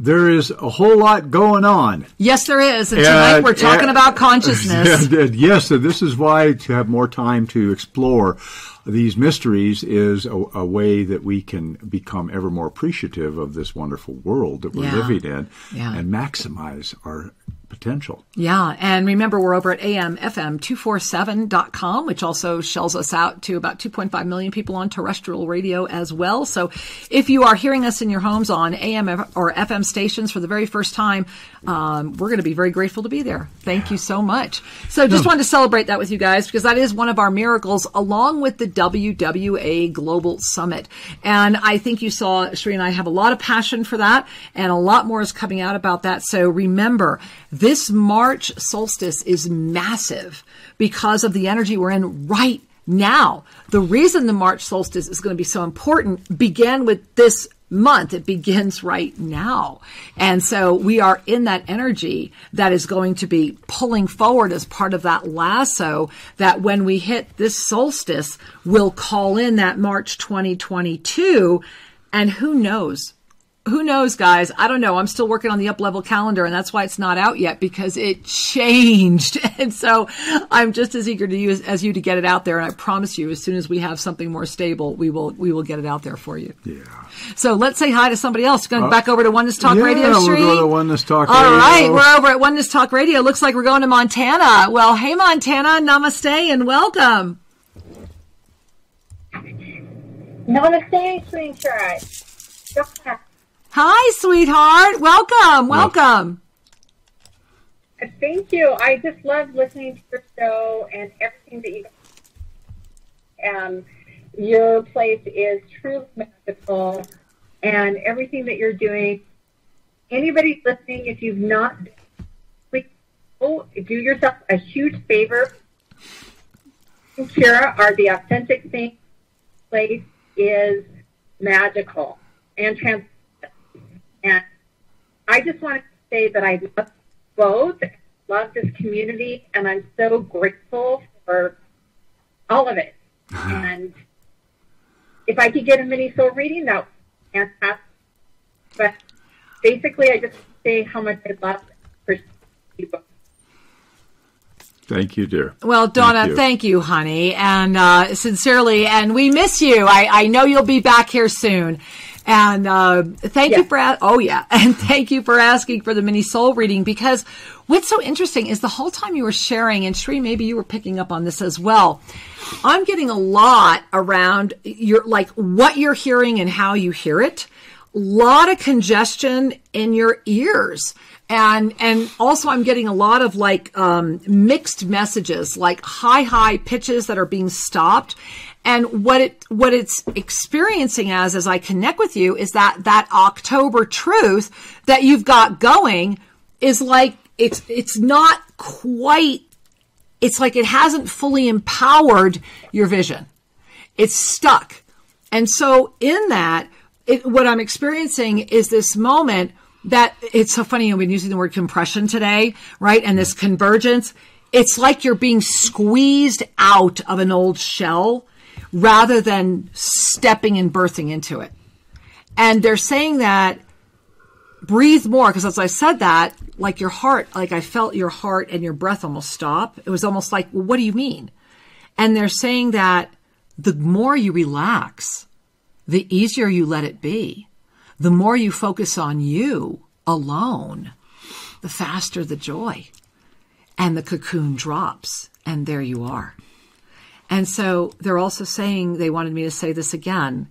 There is a whole lot going on. Yes, there is. And tonight And- we're talking and- about consciousness. Yes, and this is why to have more time to explore these mysteries is a, a way that we can become ever more appreciative of this wonderful world that we're Yeah. living in Yeah. and maximize our potential. Yeah. And remember, we're over at amfm247.com, which also shells us out to about 2.5 million people on terrestrial radio as well. So if you are hearing us in your homes on AM or FM stations for the very first time, um, we're going to be very grateful to be there. Thank you so much. So just wanted to celebrate that with you guys because that is one of our miracles along with the WWA Global Summit. And I think you saw Sri and I have a lot of passion for that and a lot more is coming out about that. So remember, this March solstice is massive because of the energy we're in right now. The reason the March solstice is going to be so important began with this month. It begins right now. And so we are in that energy that is going to be pulling forward as part of that lasso that when we hit this solstice, we'll call in that March 2022. And who knows? Who knows, guys? I don't know. I'm still working on the up level calendar, and that's why it's not out yet because it changed. And so I'm just as eager to you as, as you to get it out there. And I promise you, as soon as we have something more stable, we will we will get it out there for you. Yeah. So let's say hi to somebody else. Going back over to Oneness Talk Uh, yeah, Radio, we'll go to Oneness Talk All Radio. right, we're over at Oneness Talk Radio. Looks like we're going to Montana. Well, hey Montana, namaste and welcome. Namaste, sweetheart. Hi, sweetheart. Welcome, welcome. Thank you. I just love listening to your show and everything that you. Um, your place is truly magical, and everything that you're doing. Anybody listening, if you've not, please go do yourself a huge favor. Kira are the authentic thing. Place is magical and trans. And I just want to say that I love both, love this community, and I'm so grateful for all of it. and if I could get a mini soul reading, that would be fantastic. But basically, I just say how much I love for you both. Thank you, dear. Well, Donna, you. thank you, honey, and uh, sincerely, and we miss you. I, I know you'll be back here soon. And uh, thank you for a- oh yeah, and thank you for asking for the mini soul reading because what's so interesting is the whole time you were sharing, and Sri, maybe you were picking up on this as well. I'm getting a lot around your like what you're hearing and how you hear it. A lot of congestion in your ears and and also i'm getting a lot of like um, mixed messages like high high pitches that are being stopped and what it what it's experiencing as as i connect with you is that that october truth that you've got going is like it's it's not quite it's like it hasn't fully empowered your vision it's stuck and so in that it, what i'm experiencing is this moment that it's so funny. I've been using the word compression today, right? And this convergence. It's like you're being squeezed out of an old shell rather than stepping and birthing into it. And they're saying that breathe more because as I said that, like your heart, like I felt your heart and your breath almost stop. It was almost like, well, what do you mean? And they're saying that the more you relax, the easier you let it be. The more you focus on you alone, the faster the joy. And the cocoon drops, and there you are. And so they're also saying, they wanted me to say this again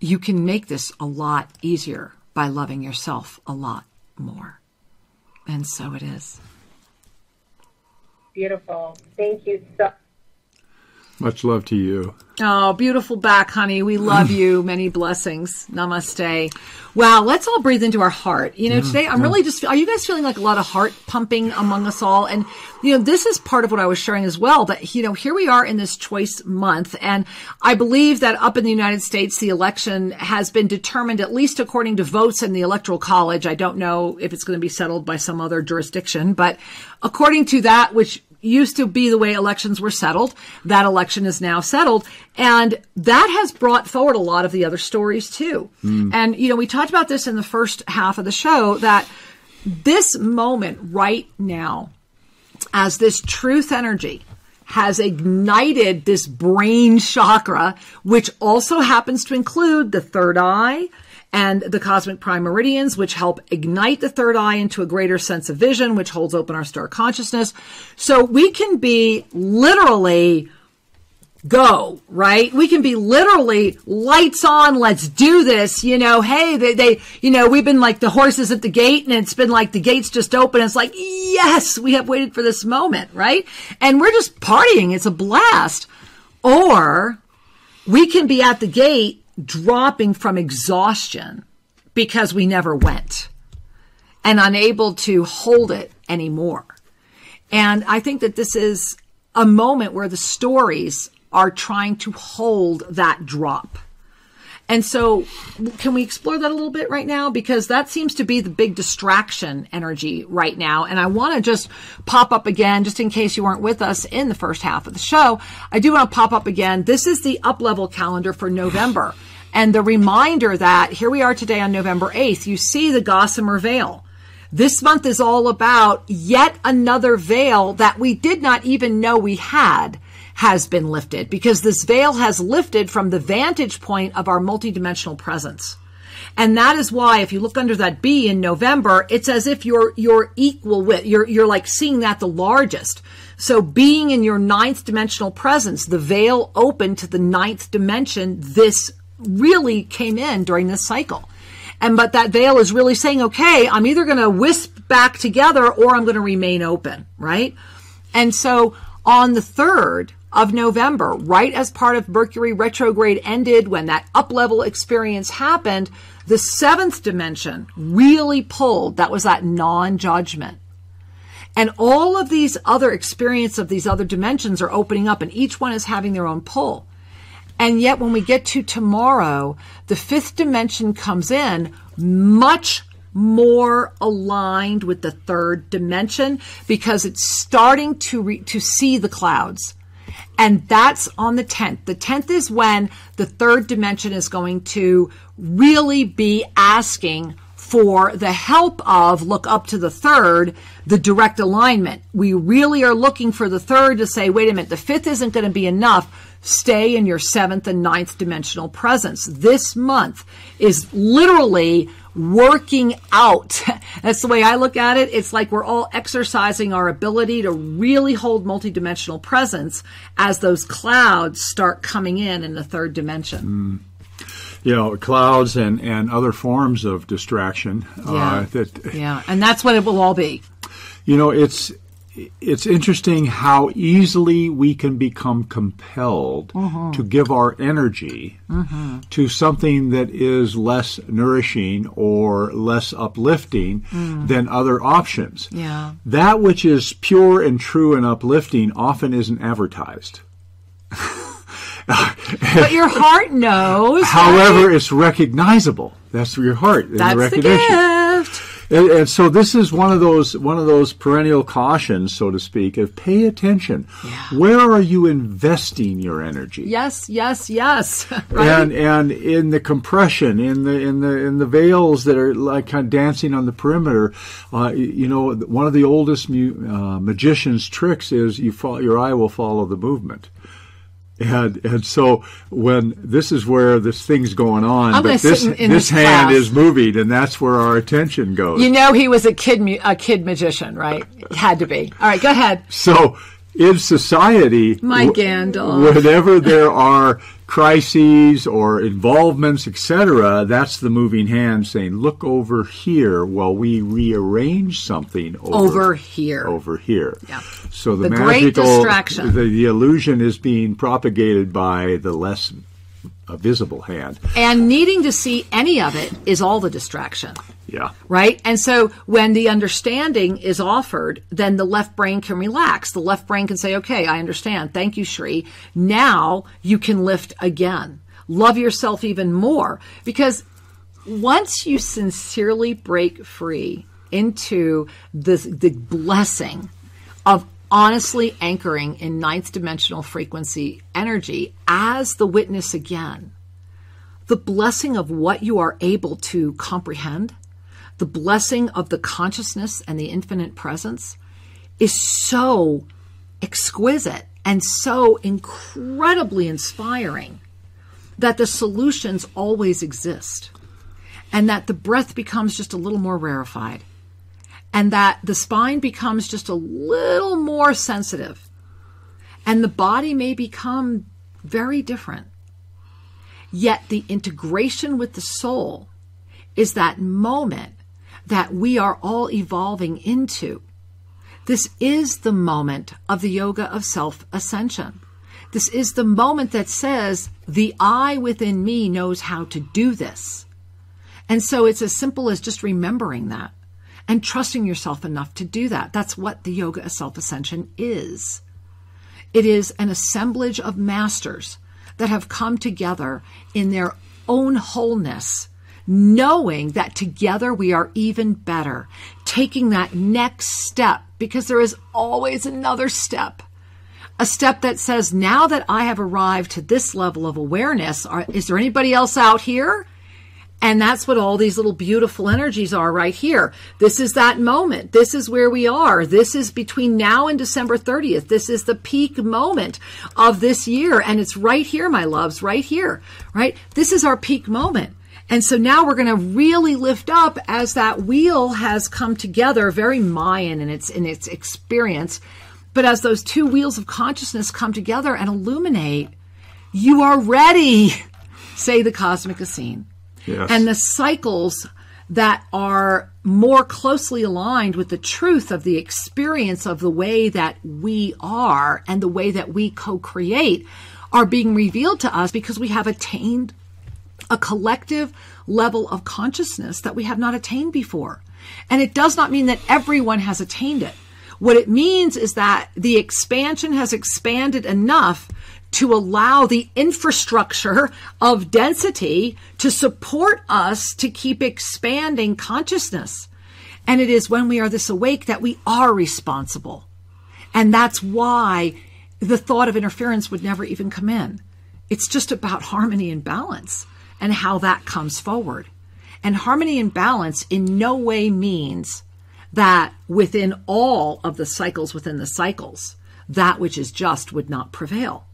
you can make this a lot easier by loving yourself a lot more. And so it is. Beautiful. Thank you so Much love to you. Oh, beautiful back, honey. We love you. Many blessings. Namaste. Wow, let's all breathe into our heart. You know, today I'm really just, are you guys feeling like a lot of heart pumping among us all? And, you know, this is part of what I was sharing as well that, you know, here we are in this choice month. And I believe that up in the United States, the election has been determined, at least according to votes in the Electoral College. I don't know if it's going to be settled by some other jurisdiction, but according to that, which used to be the way elections were settled. That election is now settled. And that has brought forward a lot of the other stories too. Hmm. And, you know, we talked about this in the first half of the show that this moment right now, as this truth energy has ignited this brain chakra, which also happens to include the third eye, and the cosmic prime meridians, which help ignite the third eye into a greater sense of vision, which holds open our star consciousness. So we can be literally go, right? We can be literally lights on, let's do this. You know, hey, they, they, you know, we've been like the horses at the gate and it's been like the gates just open. It's like, yes, we have waited for this moment, right? And we're just partying. It's a blast. Or we can be at the gate dropping from exhaustion because we never went and unable to hold it anymore. And I think that this is a moment where the stories are trying to hold that drop. And so, can we explore that a little bit right now? Because that seems to be the big distraction energy right now. And I want to just pop up again, just in case you weren't with us in the first half of the show. I do want to pop up again. This is the up level calendar for November. And the reminder that here we are today on November 8th, you see the Gossamer Veil. This month is all about yet another veil that we did not even know we had has been lifted because this veil has lifted from the vantage point of our multidimensional presence. And that is why if you look under that B in November, it's as if you're you're equal with you're you're like seeing that the largest. So being in your ninth dimensional presence, the veil open to the ninth dimension, this really came in during this cycle. And but that veil is really saying, okay, I'm either going to wisp back together or I'm going to remain open, right? And so on the 3rd of November, right as part of Mercury retrograde ended, when that up level experience happened, the seventh dimension really pulled. That was that non judgment. And all of these other experience of these other dimensions are opening up and each one is having their own pull. And yet when we get to tomorrow, the fifth dimension comes in much more aligned with the third dimension because it's starting to re- to see the clouds. And that's on the 10th. The 10th is when the third dimension is going to really be asking for the help of look up to the third, the direct alignment. We really are looking for the third to say, wait a minute, the fifth isn't going to be enough. Stay in your seventh and ninth dimensional presence. This month is literally working out. That's the way I look at it. It's like we're all exercising our ability to really hold multidimensional presence as those clouds start coming in in the third dimension. You know, clouds and, and other forms of distraction. Yeah. Uh, that Yeah, and that's what it will all be. you know, it's it's interesting how easily we can become compelled mm-hmm. to give our energy mm-hmm. to something that is less nourishing or less uplifting mm. than other options. Yeah. That which is pure and true and uplifting often isn't advertised. But your heart knows. However, it's recognizable. That's your heart. in the that's the recognition. gift. And, and so this is one of those one of those perennial cautions, so to speak, of pay attention. Where are you investing your energy? Yes, yes, yes. right? And and in the compression, in the in the in the veils that are like kind of dancing on the perimeter, uh, you know, one of the oldest mu- uh, magician's tricks is you fo- your eye will follow the movement. And and so when this is where this thing's going on, I'm but this this this hand is moving, and that's where our attention goes. you know he was a kid a kid magician, right? Had to be. All right, go ahead. So in society, My Gandalf. whenever there are crises or involvements, etc., that's the moving hand saying, "Look over here," while we rearrange something over, Over here. Over here. Yeah. So the, The great magical, distraction. The, the illusion is being propagated by the less uh, visible hand. And needing to see any of it is all the distraction. Yeah. right? And so when the understanding is offered, then the left brain can relax. The left brain can say, okay, I understand. Thank you, Sri. Now you can lift again. Love yourself even more because once you sincerely break free into this, the blessing of honestly anchoring in ninth dimensional frequency energy as the witness again, the blessing of what you are able to comprehend, the blessing of the consciousness and the infinite presence is so exquisite and so incredibly inspiring that the solutions always exist and that the breath becomes just a little more rarefied and that the spine becomes just a little more sensitive and the body may become very different Yet the integration with the soul is that moment that we are all evolving into. This is the moment of the yoga of self ascension. This is the moment that says, the I within me knows how to do this. And so it's as simple as just remembering that and trusting yourself enough to do that. That's what the yoga of self ascension is. It is an assemblage of masters that have come together in their own wholeness, knowing that together we are even better, taking that next step because there is always another step. A step that says, now that I have arrived to this level of awareness, are, is there anybody else out here? And that's what all these little beautiful energies are right here. This is that moment. This is where we are. This is between now and December 30th. This is the peak moment of this year. And it's right here, my loves, right here, right? This is our peak moment. And so now we're going to really lift up as that wheel has come together, very Mayan in its, in its experience. But as those two wheels of consciousness come together and illuminate, you are ready, say the cosmic Essene Yes. and the cycles that are more closely aligned with the truth of the experience of the way that we are and the way that we co create are being revealed to us because we have attained a collective level of consciousness that we have not attained before. And it does not mean that everyone has attained it. What it means is that the expansion has expanded enough to allow the infrastructure of density to support us to keep expanding consciousness. And it is when we are this awake that we are responsible. And that's why the thought of interference would never even come in. It's just about harmony and balance and how that comes forward. And harmony and balance in no way means that within all of the cycles within the cycles, that which is just would not prevail.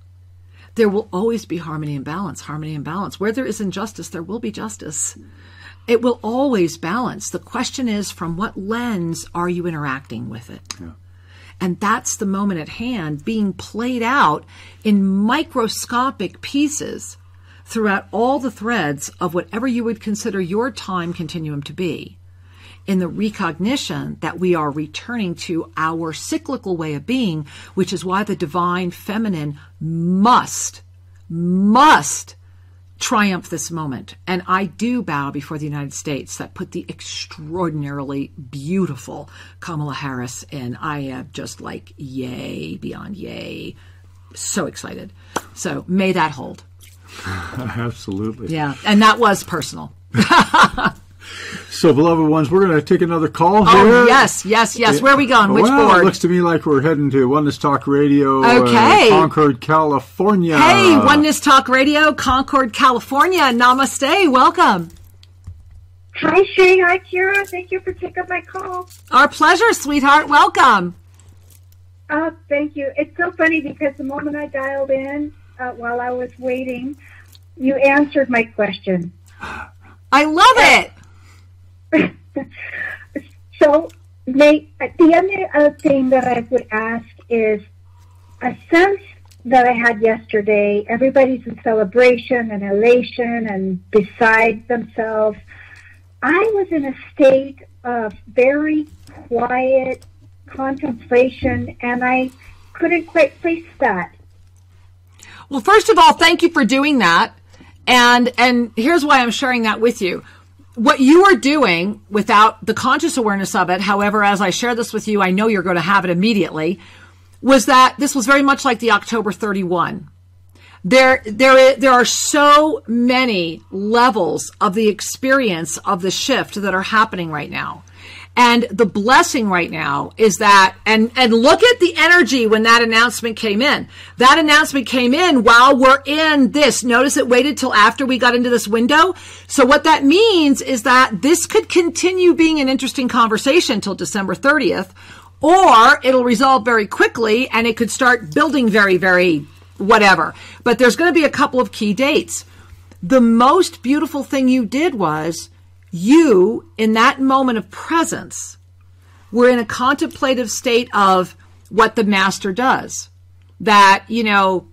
There will always be harmony and balance, harmony and balance. Where there is injustice, there will be justice. It will always balance. The question is from what lens are you interacting with it? And that's the moment at hand being played out in microscopic pieces throughout all the threads of whatever you would consider your time continuum to be. In the recognition that we are returning to our cyclical way of being, which is why the divine feminine must, must triumph this moment. And I do bow before the United States that put the extraordinarily beautiful Kamala Harris in. I am just like, yay, beyond yay. So excited. So may that hold. Absolutely. Yeah. And that was personal. So So, beloved ones, we're going to take another call Oh, here. yes, yes, yes. Where are we going? Which well, board? it looks to me like we're heading to Oneness Talk Radio, Okay. uh, Concord, California. Hey, Oneness Talk Radio, Concord, California. Namaste. Welcome. Hi, Shay. Hi, Kira. Thank you for taking my call. Our pleasure, sweetheart. Welcome. Uh, thank you. It's so funny because the moment I dialed in uh, while I was waiting, you answered my question. I love it. So, the other uh, thing that I would ask is a sense that I had yesterday. Everybody's in celebration and elation and beside themselves. I was in a state of very quiet contemplation, and I couldn't quite place that. Well, first of all, thank you for doing that. And and here's why I'm sharing that with you. What you are doing without the conscious awareness of it, however, as I share this with you, I know you're going to have it immediately, was that this was very much like the October 31. There, there, there are so many levels of the experience of the shift that are happening right now. And the blessing right now is that, and, and look at the energy when that announcement came in. That announcement came in while we're in this. Notice it waited till after we got into this window. So what that means is that this could continue being an interesting conversation till December 30th, or it'll resolve very quickly and it could start building very, very whatever. But there's going to be a couple of key dates. The most beautiful thing you did was you, in that moment of presence, were in a contemplative state of what the master does. That, you know,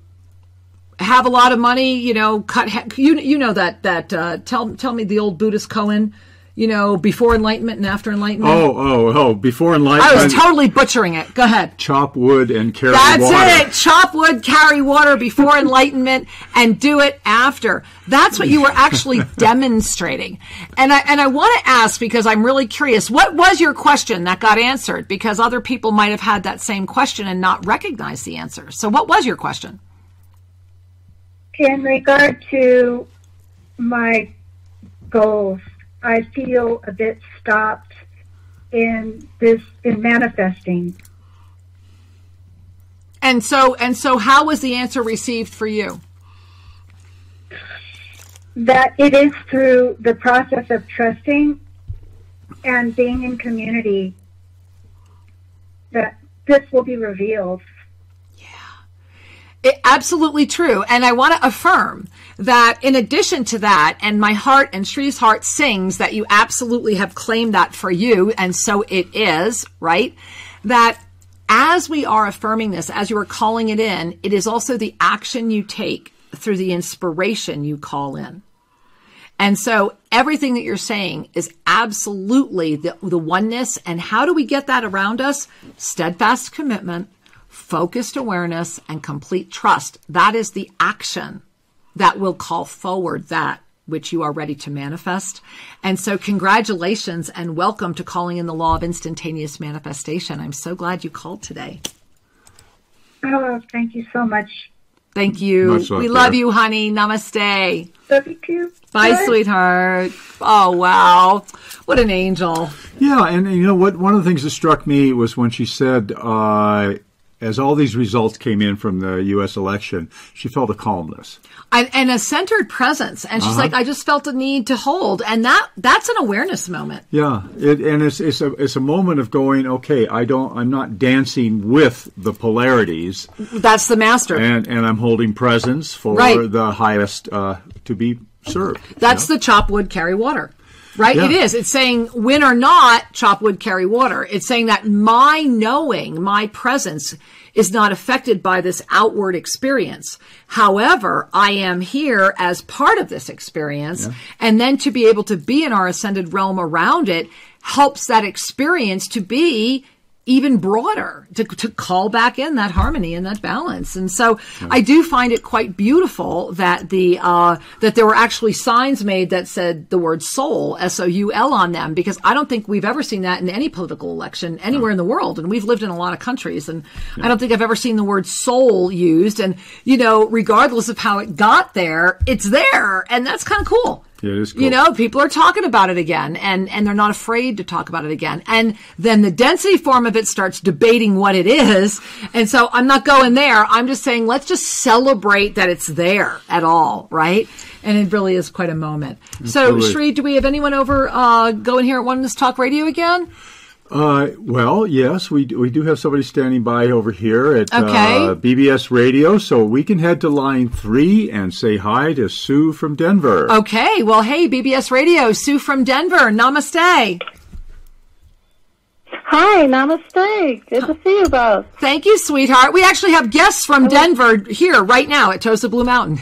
have a lot of money, you know, cut, you, you know that, that, uh, tell, tell me the old Buddhist koan, you know, before enlightenment and after enlightenment. Oh, oh, oh! Before enlightenment, I was totally butchering it. Go ahead. chop wood and carry water. That's water. it. Chop wood, carry water before enlightenment, and do it after. That's what you were actually demonstrating. And I and I want to ask because I'm really curious. What was your question that got answered? Because other people might have had that same question and not recognized the answer. So, what was your question? In regard to my goals, I feel a bit stopped in this in manifesting. And so and so, how was the answer received for you? That it is through the process of trusting and being in community that this will be revealed. Yeah. It, absolutely true. And I want to affirm that in addition to that, and my heart and Sri's heart sings that you absolutely have claimed that for you, and so it is, right? That as we are affirming this, as you are calling it in, it is also the action you take through the inspiration you call in. And so everything that you're saying is absolutely the, the oneness. And how do we get that around us? Steadfast commitment, focused awareness, and complete trust. That is the action that will call forward that which you are ready to manifest. And so congratulations and welcome to calling in the law of instantaneous manifestation. I'm so glad you called today. Oh, thank you so much. Thank you. Much love, we love dear. you, honey. Namaste. Love you too. Bye, sweetheart. Oh, wow. What an angel. Yeah, and, and you know what? One of the things that struck me was when she said, uh, as all these results came in from the U.S. election, she felt a calmness. And, and a centered presence. And she's like, I just felt a need to hold. And that that's an awareness moment. Yeah, it, and it's it's a it's a moment of going. Okay, I don't. I'm not dancing with the polarities, That's the master. and and I'm holding presence for Right. the highest uh, to be served. That's the chop wood, carry water. Right? Yeah. It is. It's saying win or not, chop wood, carry water. It's saying that my knowing, my presence is not affected by this outward experience. However, I am here as part of this experience. And then to be able to be in our ascended realm around it helps that experience to be even broader to, to call back in that harmony and that balance. And so I do find it quite beautiful that the, uh, that there were actually signs made that said the word soul, S-O-U-L on them, because I don't think we've ever seen that in any political election anywhere in the world. And we've lived in a lot of countries and I don't think I've ever seen the word soul used. And, you know, regardless of how it got there, it's there. And that's kind of cool. It is cool. You know, people are talking about it again and, and they're not afraid to talk about it again. And then the density form of it starts debating what it is. And so I'm not going there. I'm just saying let's just celebrate that it's there at all, right? And it really is quite a moment. So, Absolutely. Sri, do we have anyone over uh, going here at Oneness Talk Radio again? Uh, well, yes, we we do have somebody standing by over here at Okay. uh, BBS Radio, so we can head to line three and say hi to Sue from Denver. Okay. Well, hey, BBS Radio, Sue from Denver. Namaste. Hi, namaste. Good to see you both. Thank you, sweetheart. We actually have guests from Denver here right now at Tosa Blue Mountain.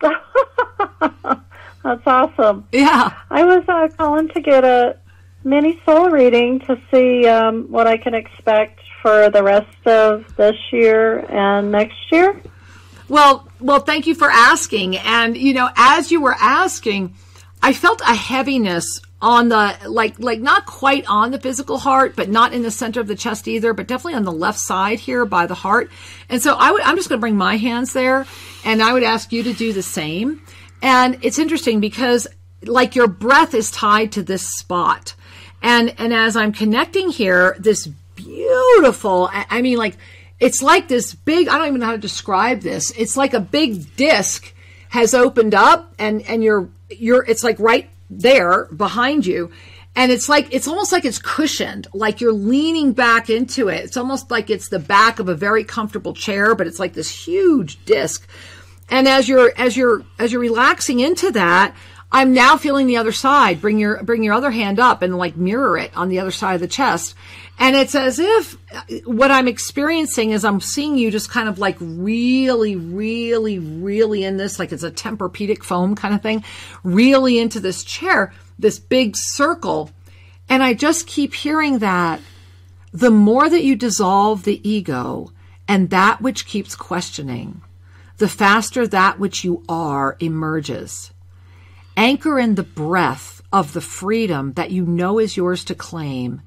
That's awesome. Yeah. I was uh, calling to get a mini soul reading to see um, what I can expect for the rest of this year and next year. Well, well, thank you for asking. And you know, as you were asking, I felt a heaviness on the like like not quite on the physical heart, but not in the center of the chest either, but definitely on the left side here by the heart. And so I would I'm just going to bring my hands there and I would ask you to do the same. And it's interesting because like your breath is tied to this spot. And and as I'm connecting here, this beautiful I, I mean like it's like this big I don't even know how to describe this. It's like a big disc has opened up and and you're you're it's like right there behind you and it's like it's almost like it's cushioned like you're leaning back into it it's almost like it's the back of a very comfortable chair but it's like this huge disc and as you're as you're as you're relaxing into that i'm now feeling the other side. Bring your bring your other hand up and like mirror it on the other side of the chest. And it's as if uh, what i'm experiencing is i'm seeing you just kind of like really really really in this like it's a tempur-pedic foam kind of thing really into this chair this big circle. And i just keep hearing that the more that you dissolve the ego and that which keeps questioning the faster that which you are emerges. Anchor in the breath of the freedom that you know is yours to claim,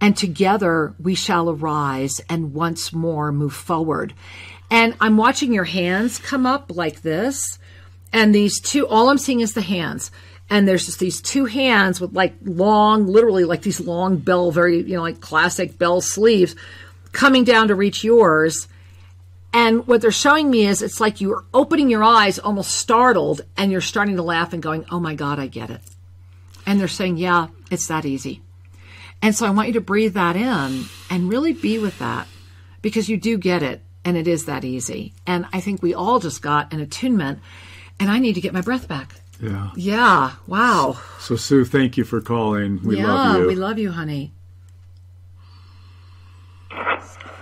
and together we shall arise and once more move forward. And I'm watching your hands come up like this, and these two, all I'm seeing is the hands. And there's just these two hands with like long, literally like these long bell, very, you know, like classic bell sleeves coming down to reach yours. And what they're showing me is it's like you're opening your eyes, almost startled, and you're starting to laugh and going, Oh my God, I get it. And they're saying, Yeah, it's that easy. And so I want you to breathe that in and really be with that because you do get it and it is that easy. And I think we all just got an attunement and I need to get my breath back. Yeah. Yeah. Wow. So Sue, thank you for calling. We yeah, love you. we love you, honey.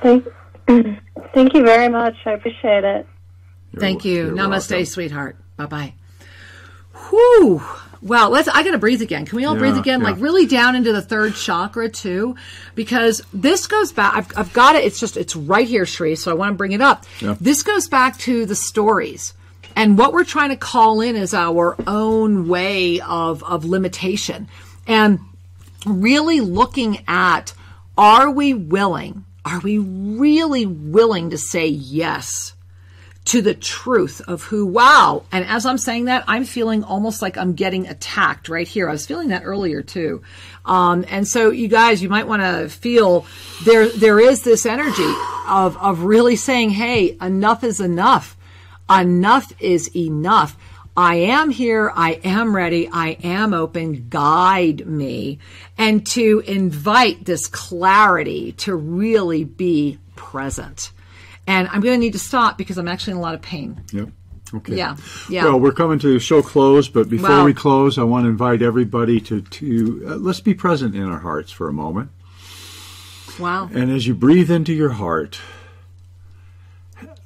Thank, thank you very much. I appreciate it. You're Thank wel- you. Namaste, welcome. sweetheart. Bye bye. Whew. Well, let's I gotta breathe again. Can we all breathe again? yeah. Like really down into the third chakra too. Because this goes back I've, I've got it, it's just it's right here, Sri, so I want to bring it up. Yeah. This goes back to the stories. And what we're trying to call in is our own way of, of limitation. And really looking at are we willing, are we really willing to say yes to the truth of who, wow. And as I'm saying that, I'm feeling almost like I'm getting attacked right here. I was feeling that earlier too. Um, and so you guys, you might want to feel there, there is this energy of, of really saying, Hey, enough is enough. Enough is enough. I am here. I am ready. I am open. Guide me. And to invite this clarity to really be present. And I'm going to need to stop because I'm actually in a lot of pain. Yep. Okay. Yeah, yeah. Well, we're coming to show close, but before Wow. we close, I want to invite everybody to to uh, let's be present in our hearts for a moment. Wow. And as you breathe into your heart,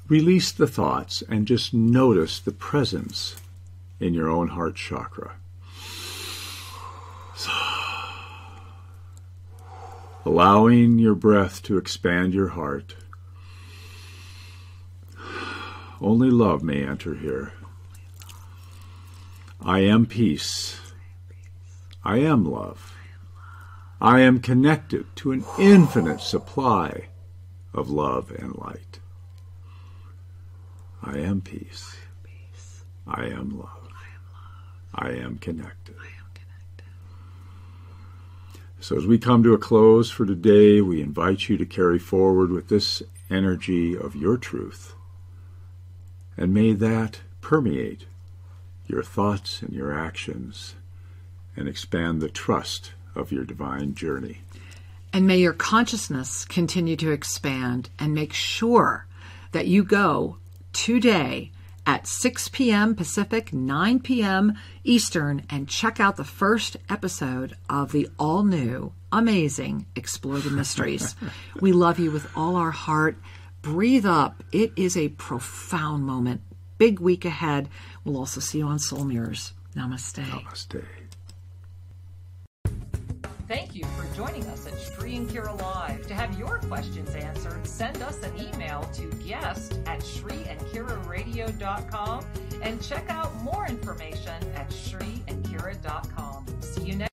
release the thoughts and just notice the presence in your own heart chakra. Allowing your breath to expand your heart. Only love may enter here. I am peace. I am love. I am connected to an infinite supply of love and light. I am peace. I am love. I am connected. So, as we come to a close for today, we invite you to carry forward with this energy of your truth. And may that permeate your thoughts and your actions and expand the trust of your divine journey. And may your consciousness continue to expand and make sure that you go today at 6 p.m. Pacific, 9 p.m. Eastern, and check out the first episode of the all new, amazing Explore the Mysteries. we love you with all our heart. Breathe up. It is a profound moment. Big week ahead. We'll also see you on Soul Mirrors. Namaste. Namaste. Thank you for joining us at Sri and Kira Live. To have your questions answered, send us an email to guest at sriandkiraradio.com and check out more information at SriandKira.com. See you next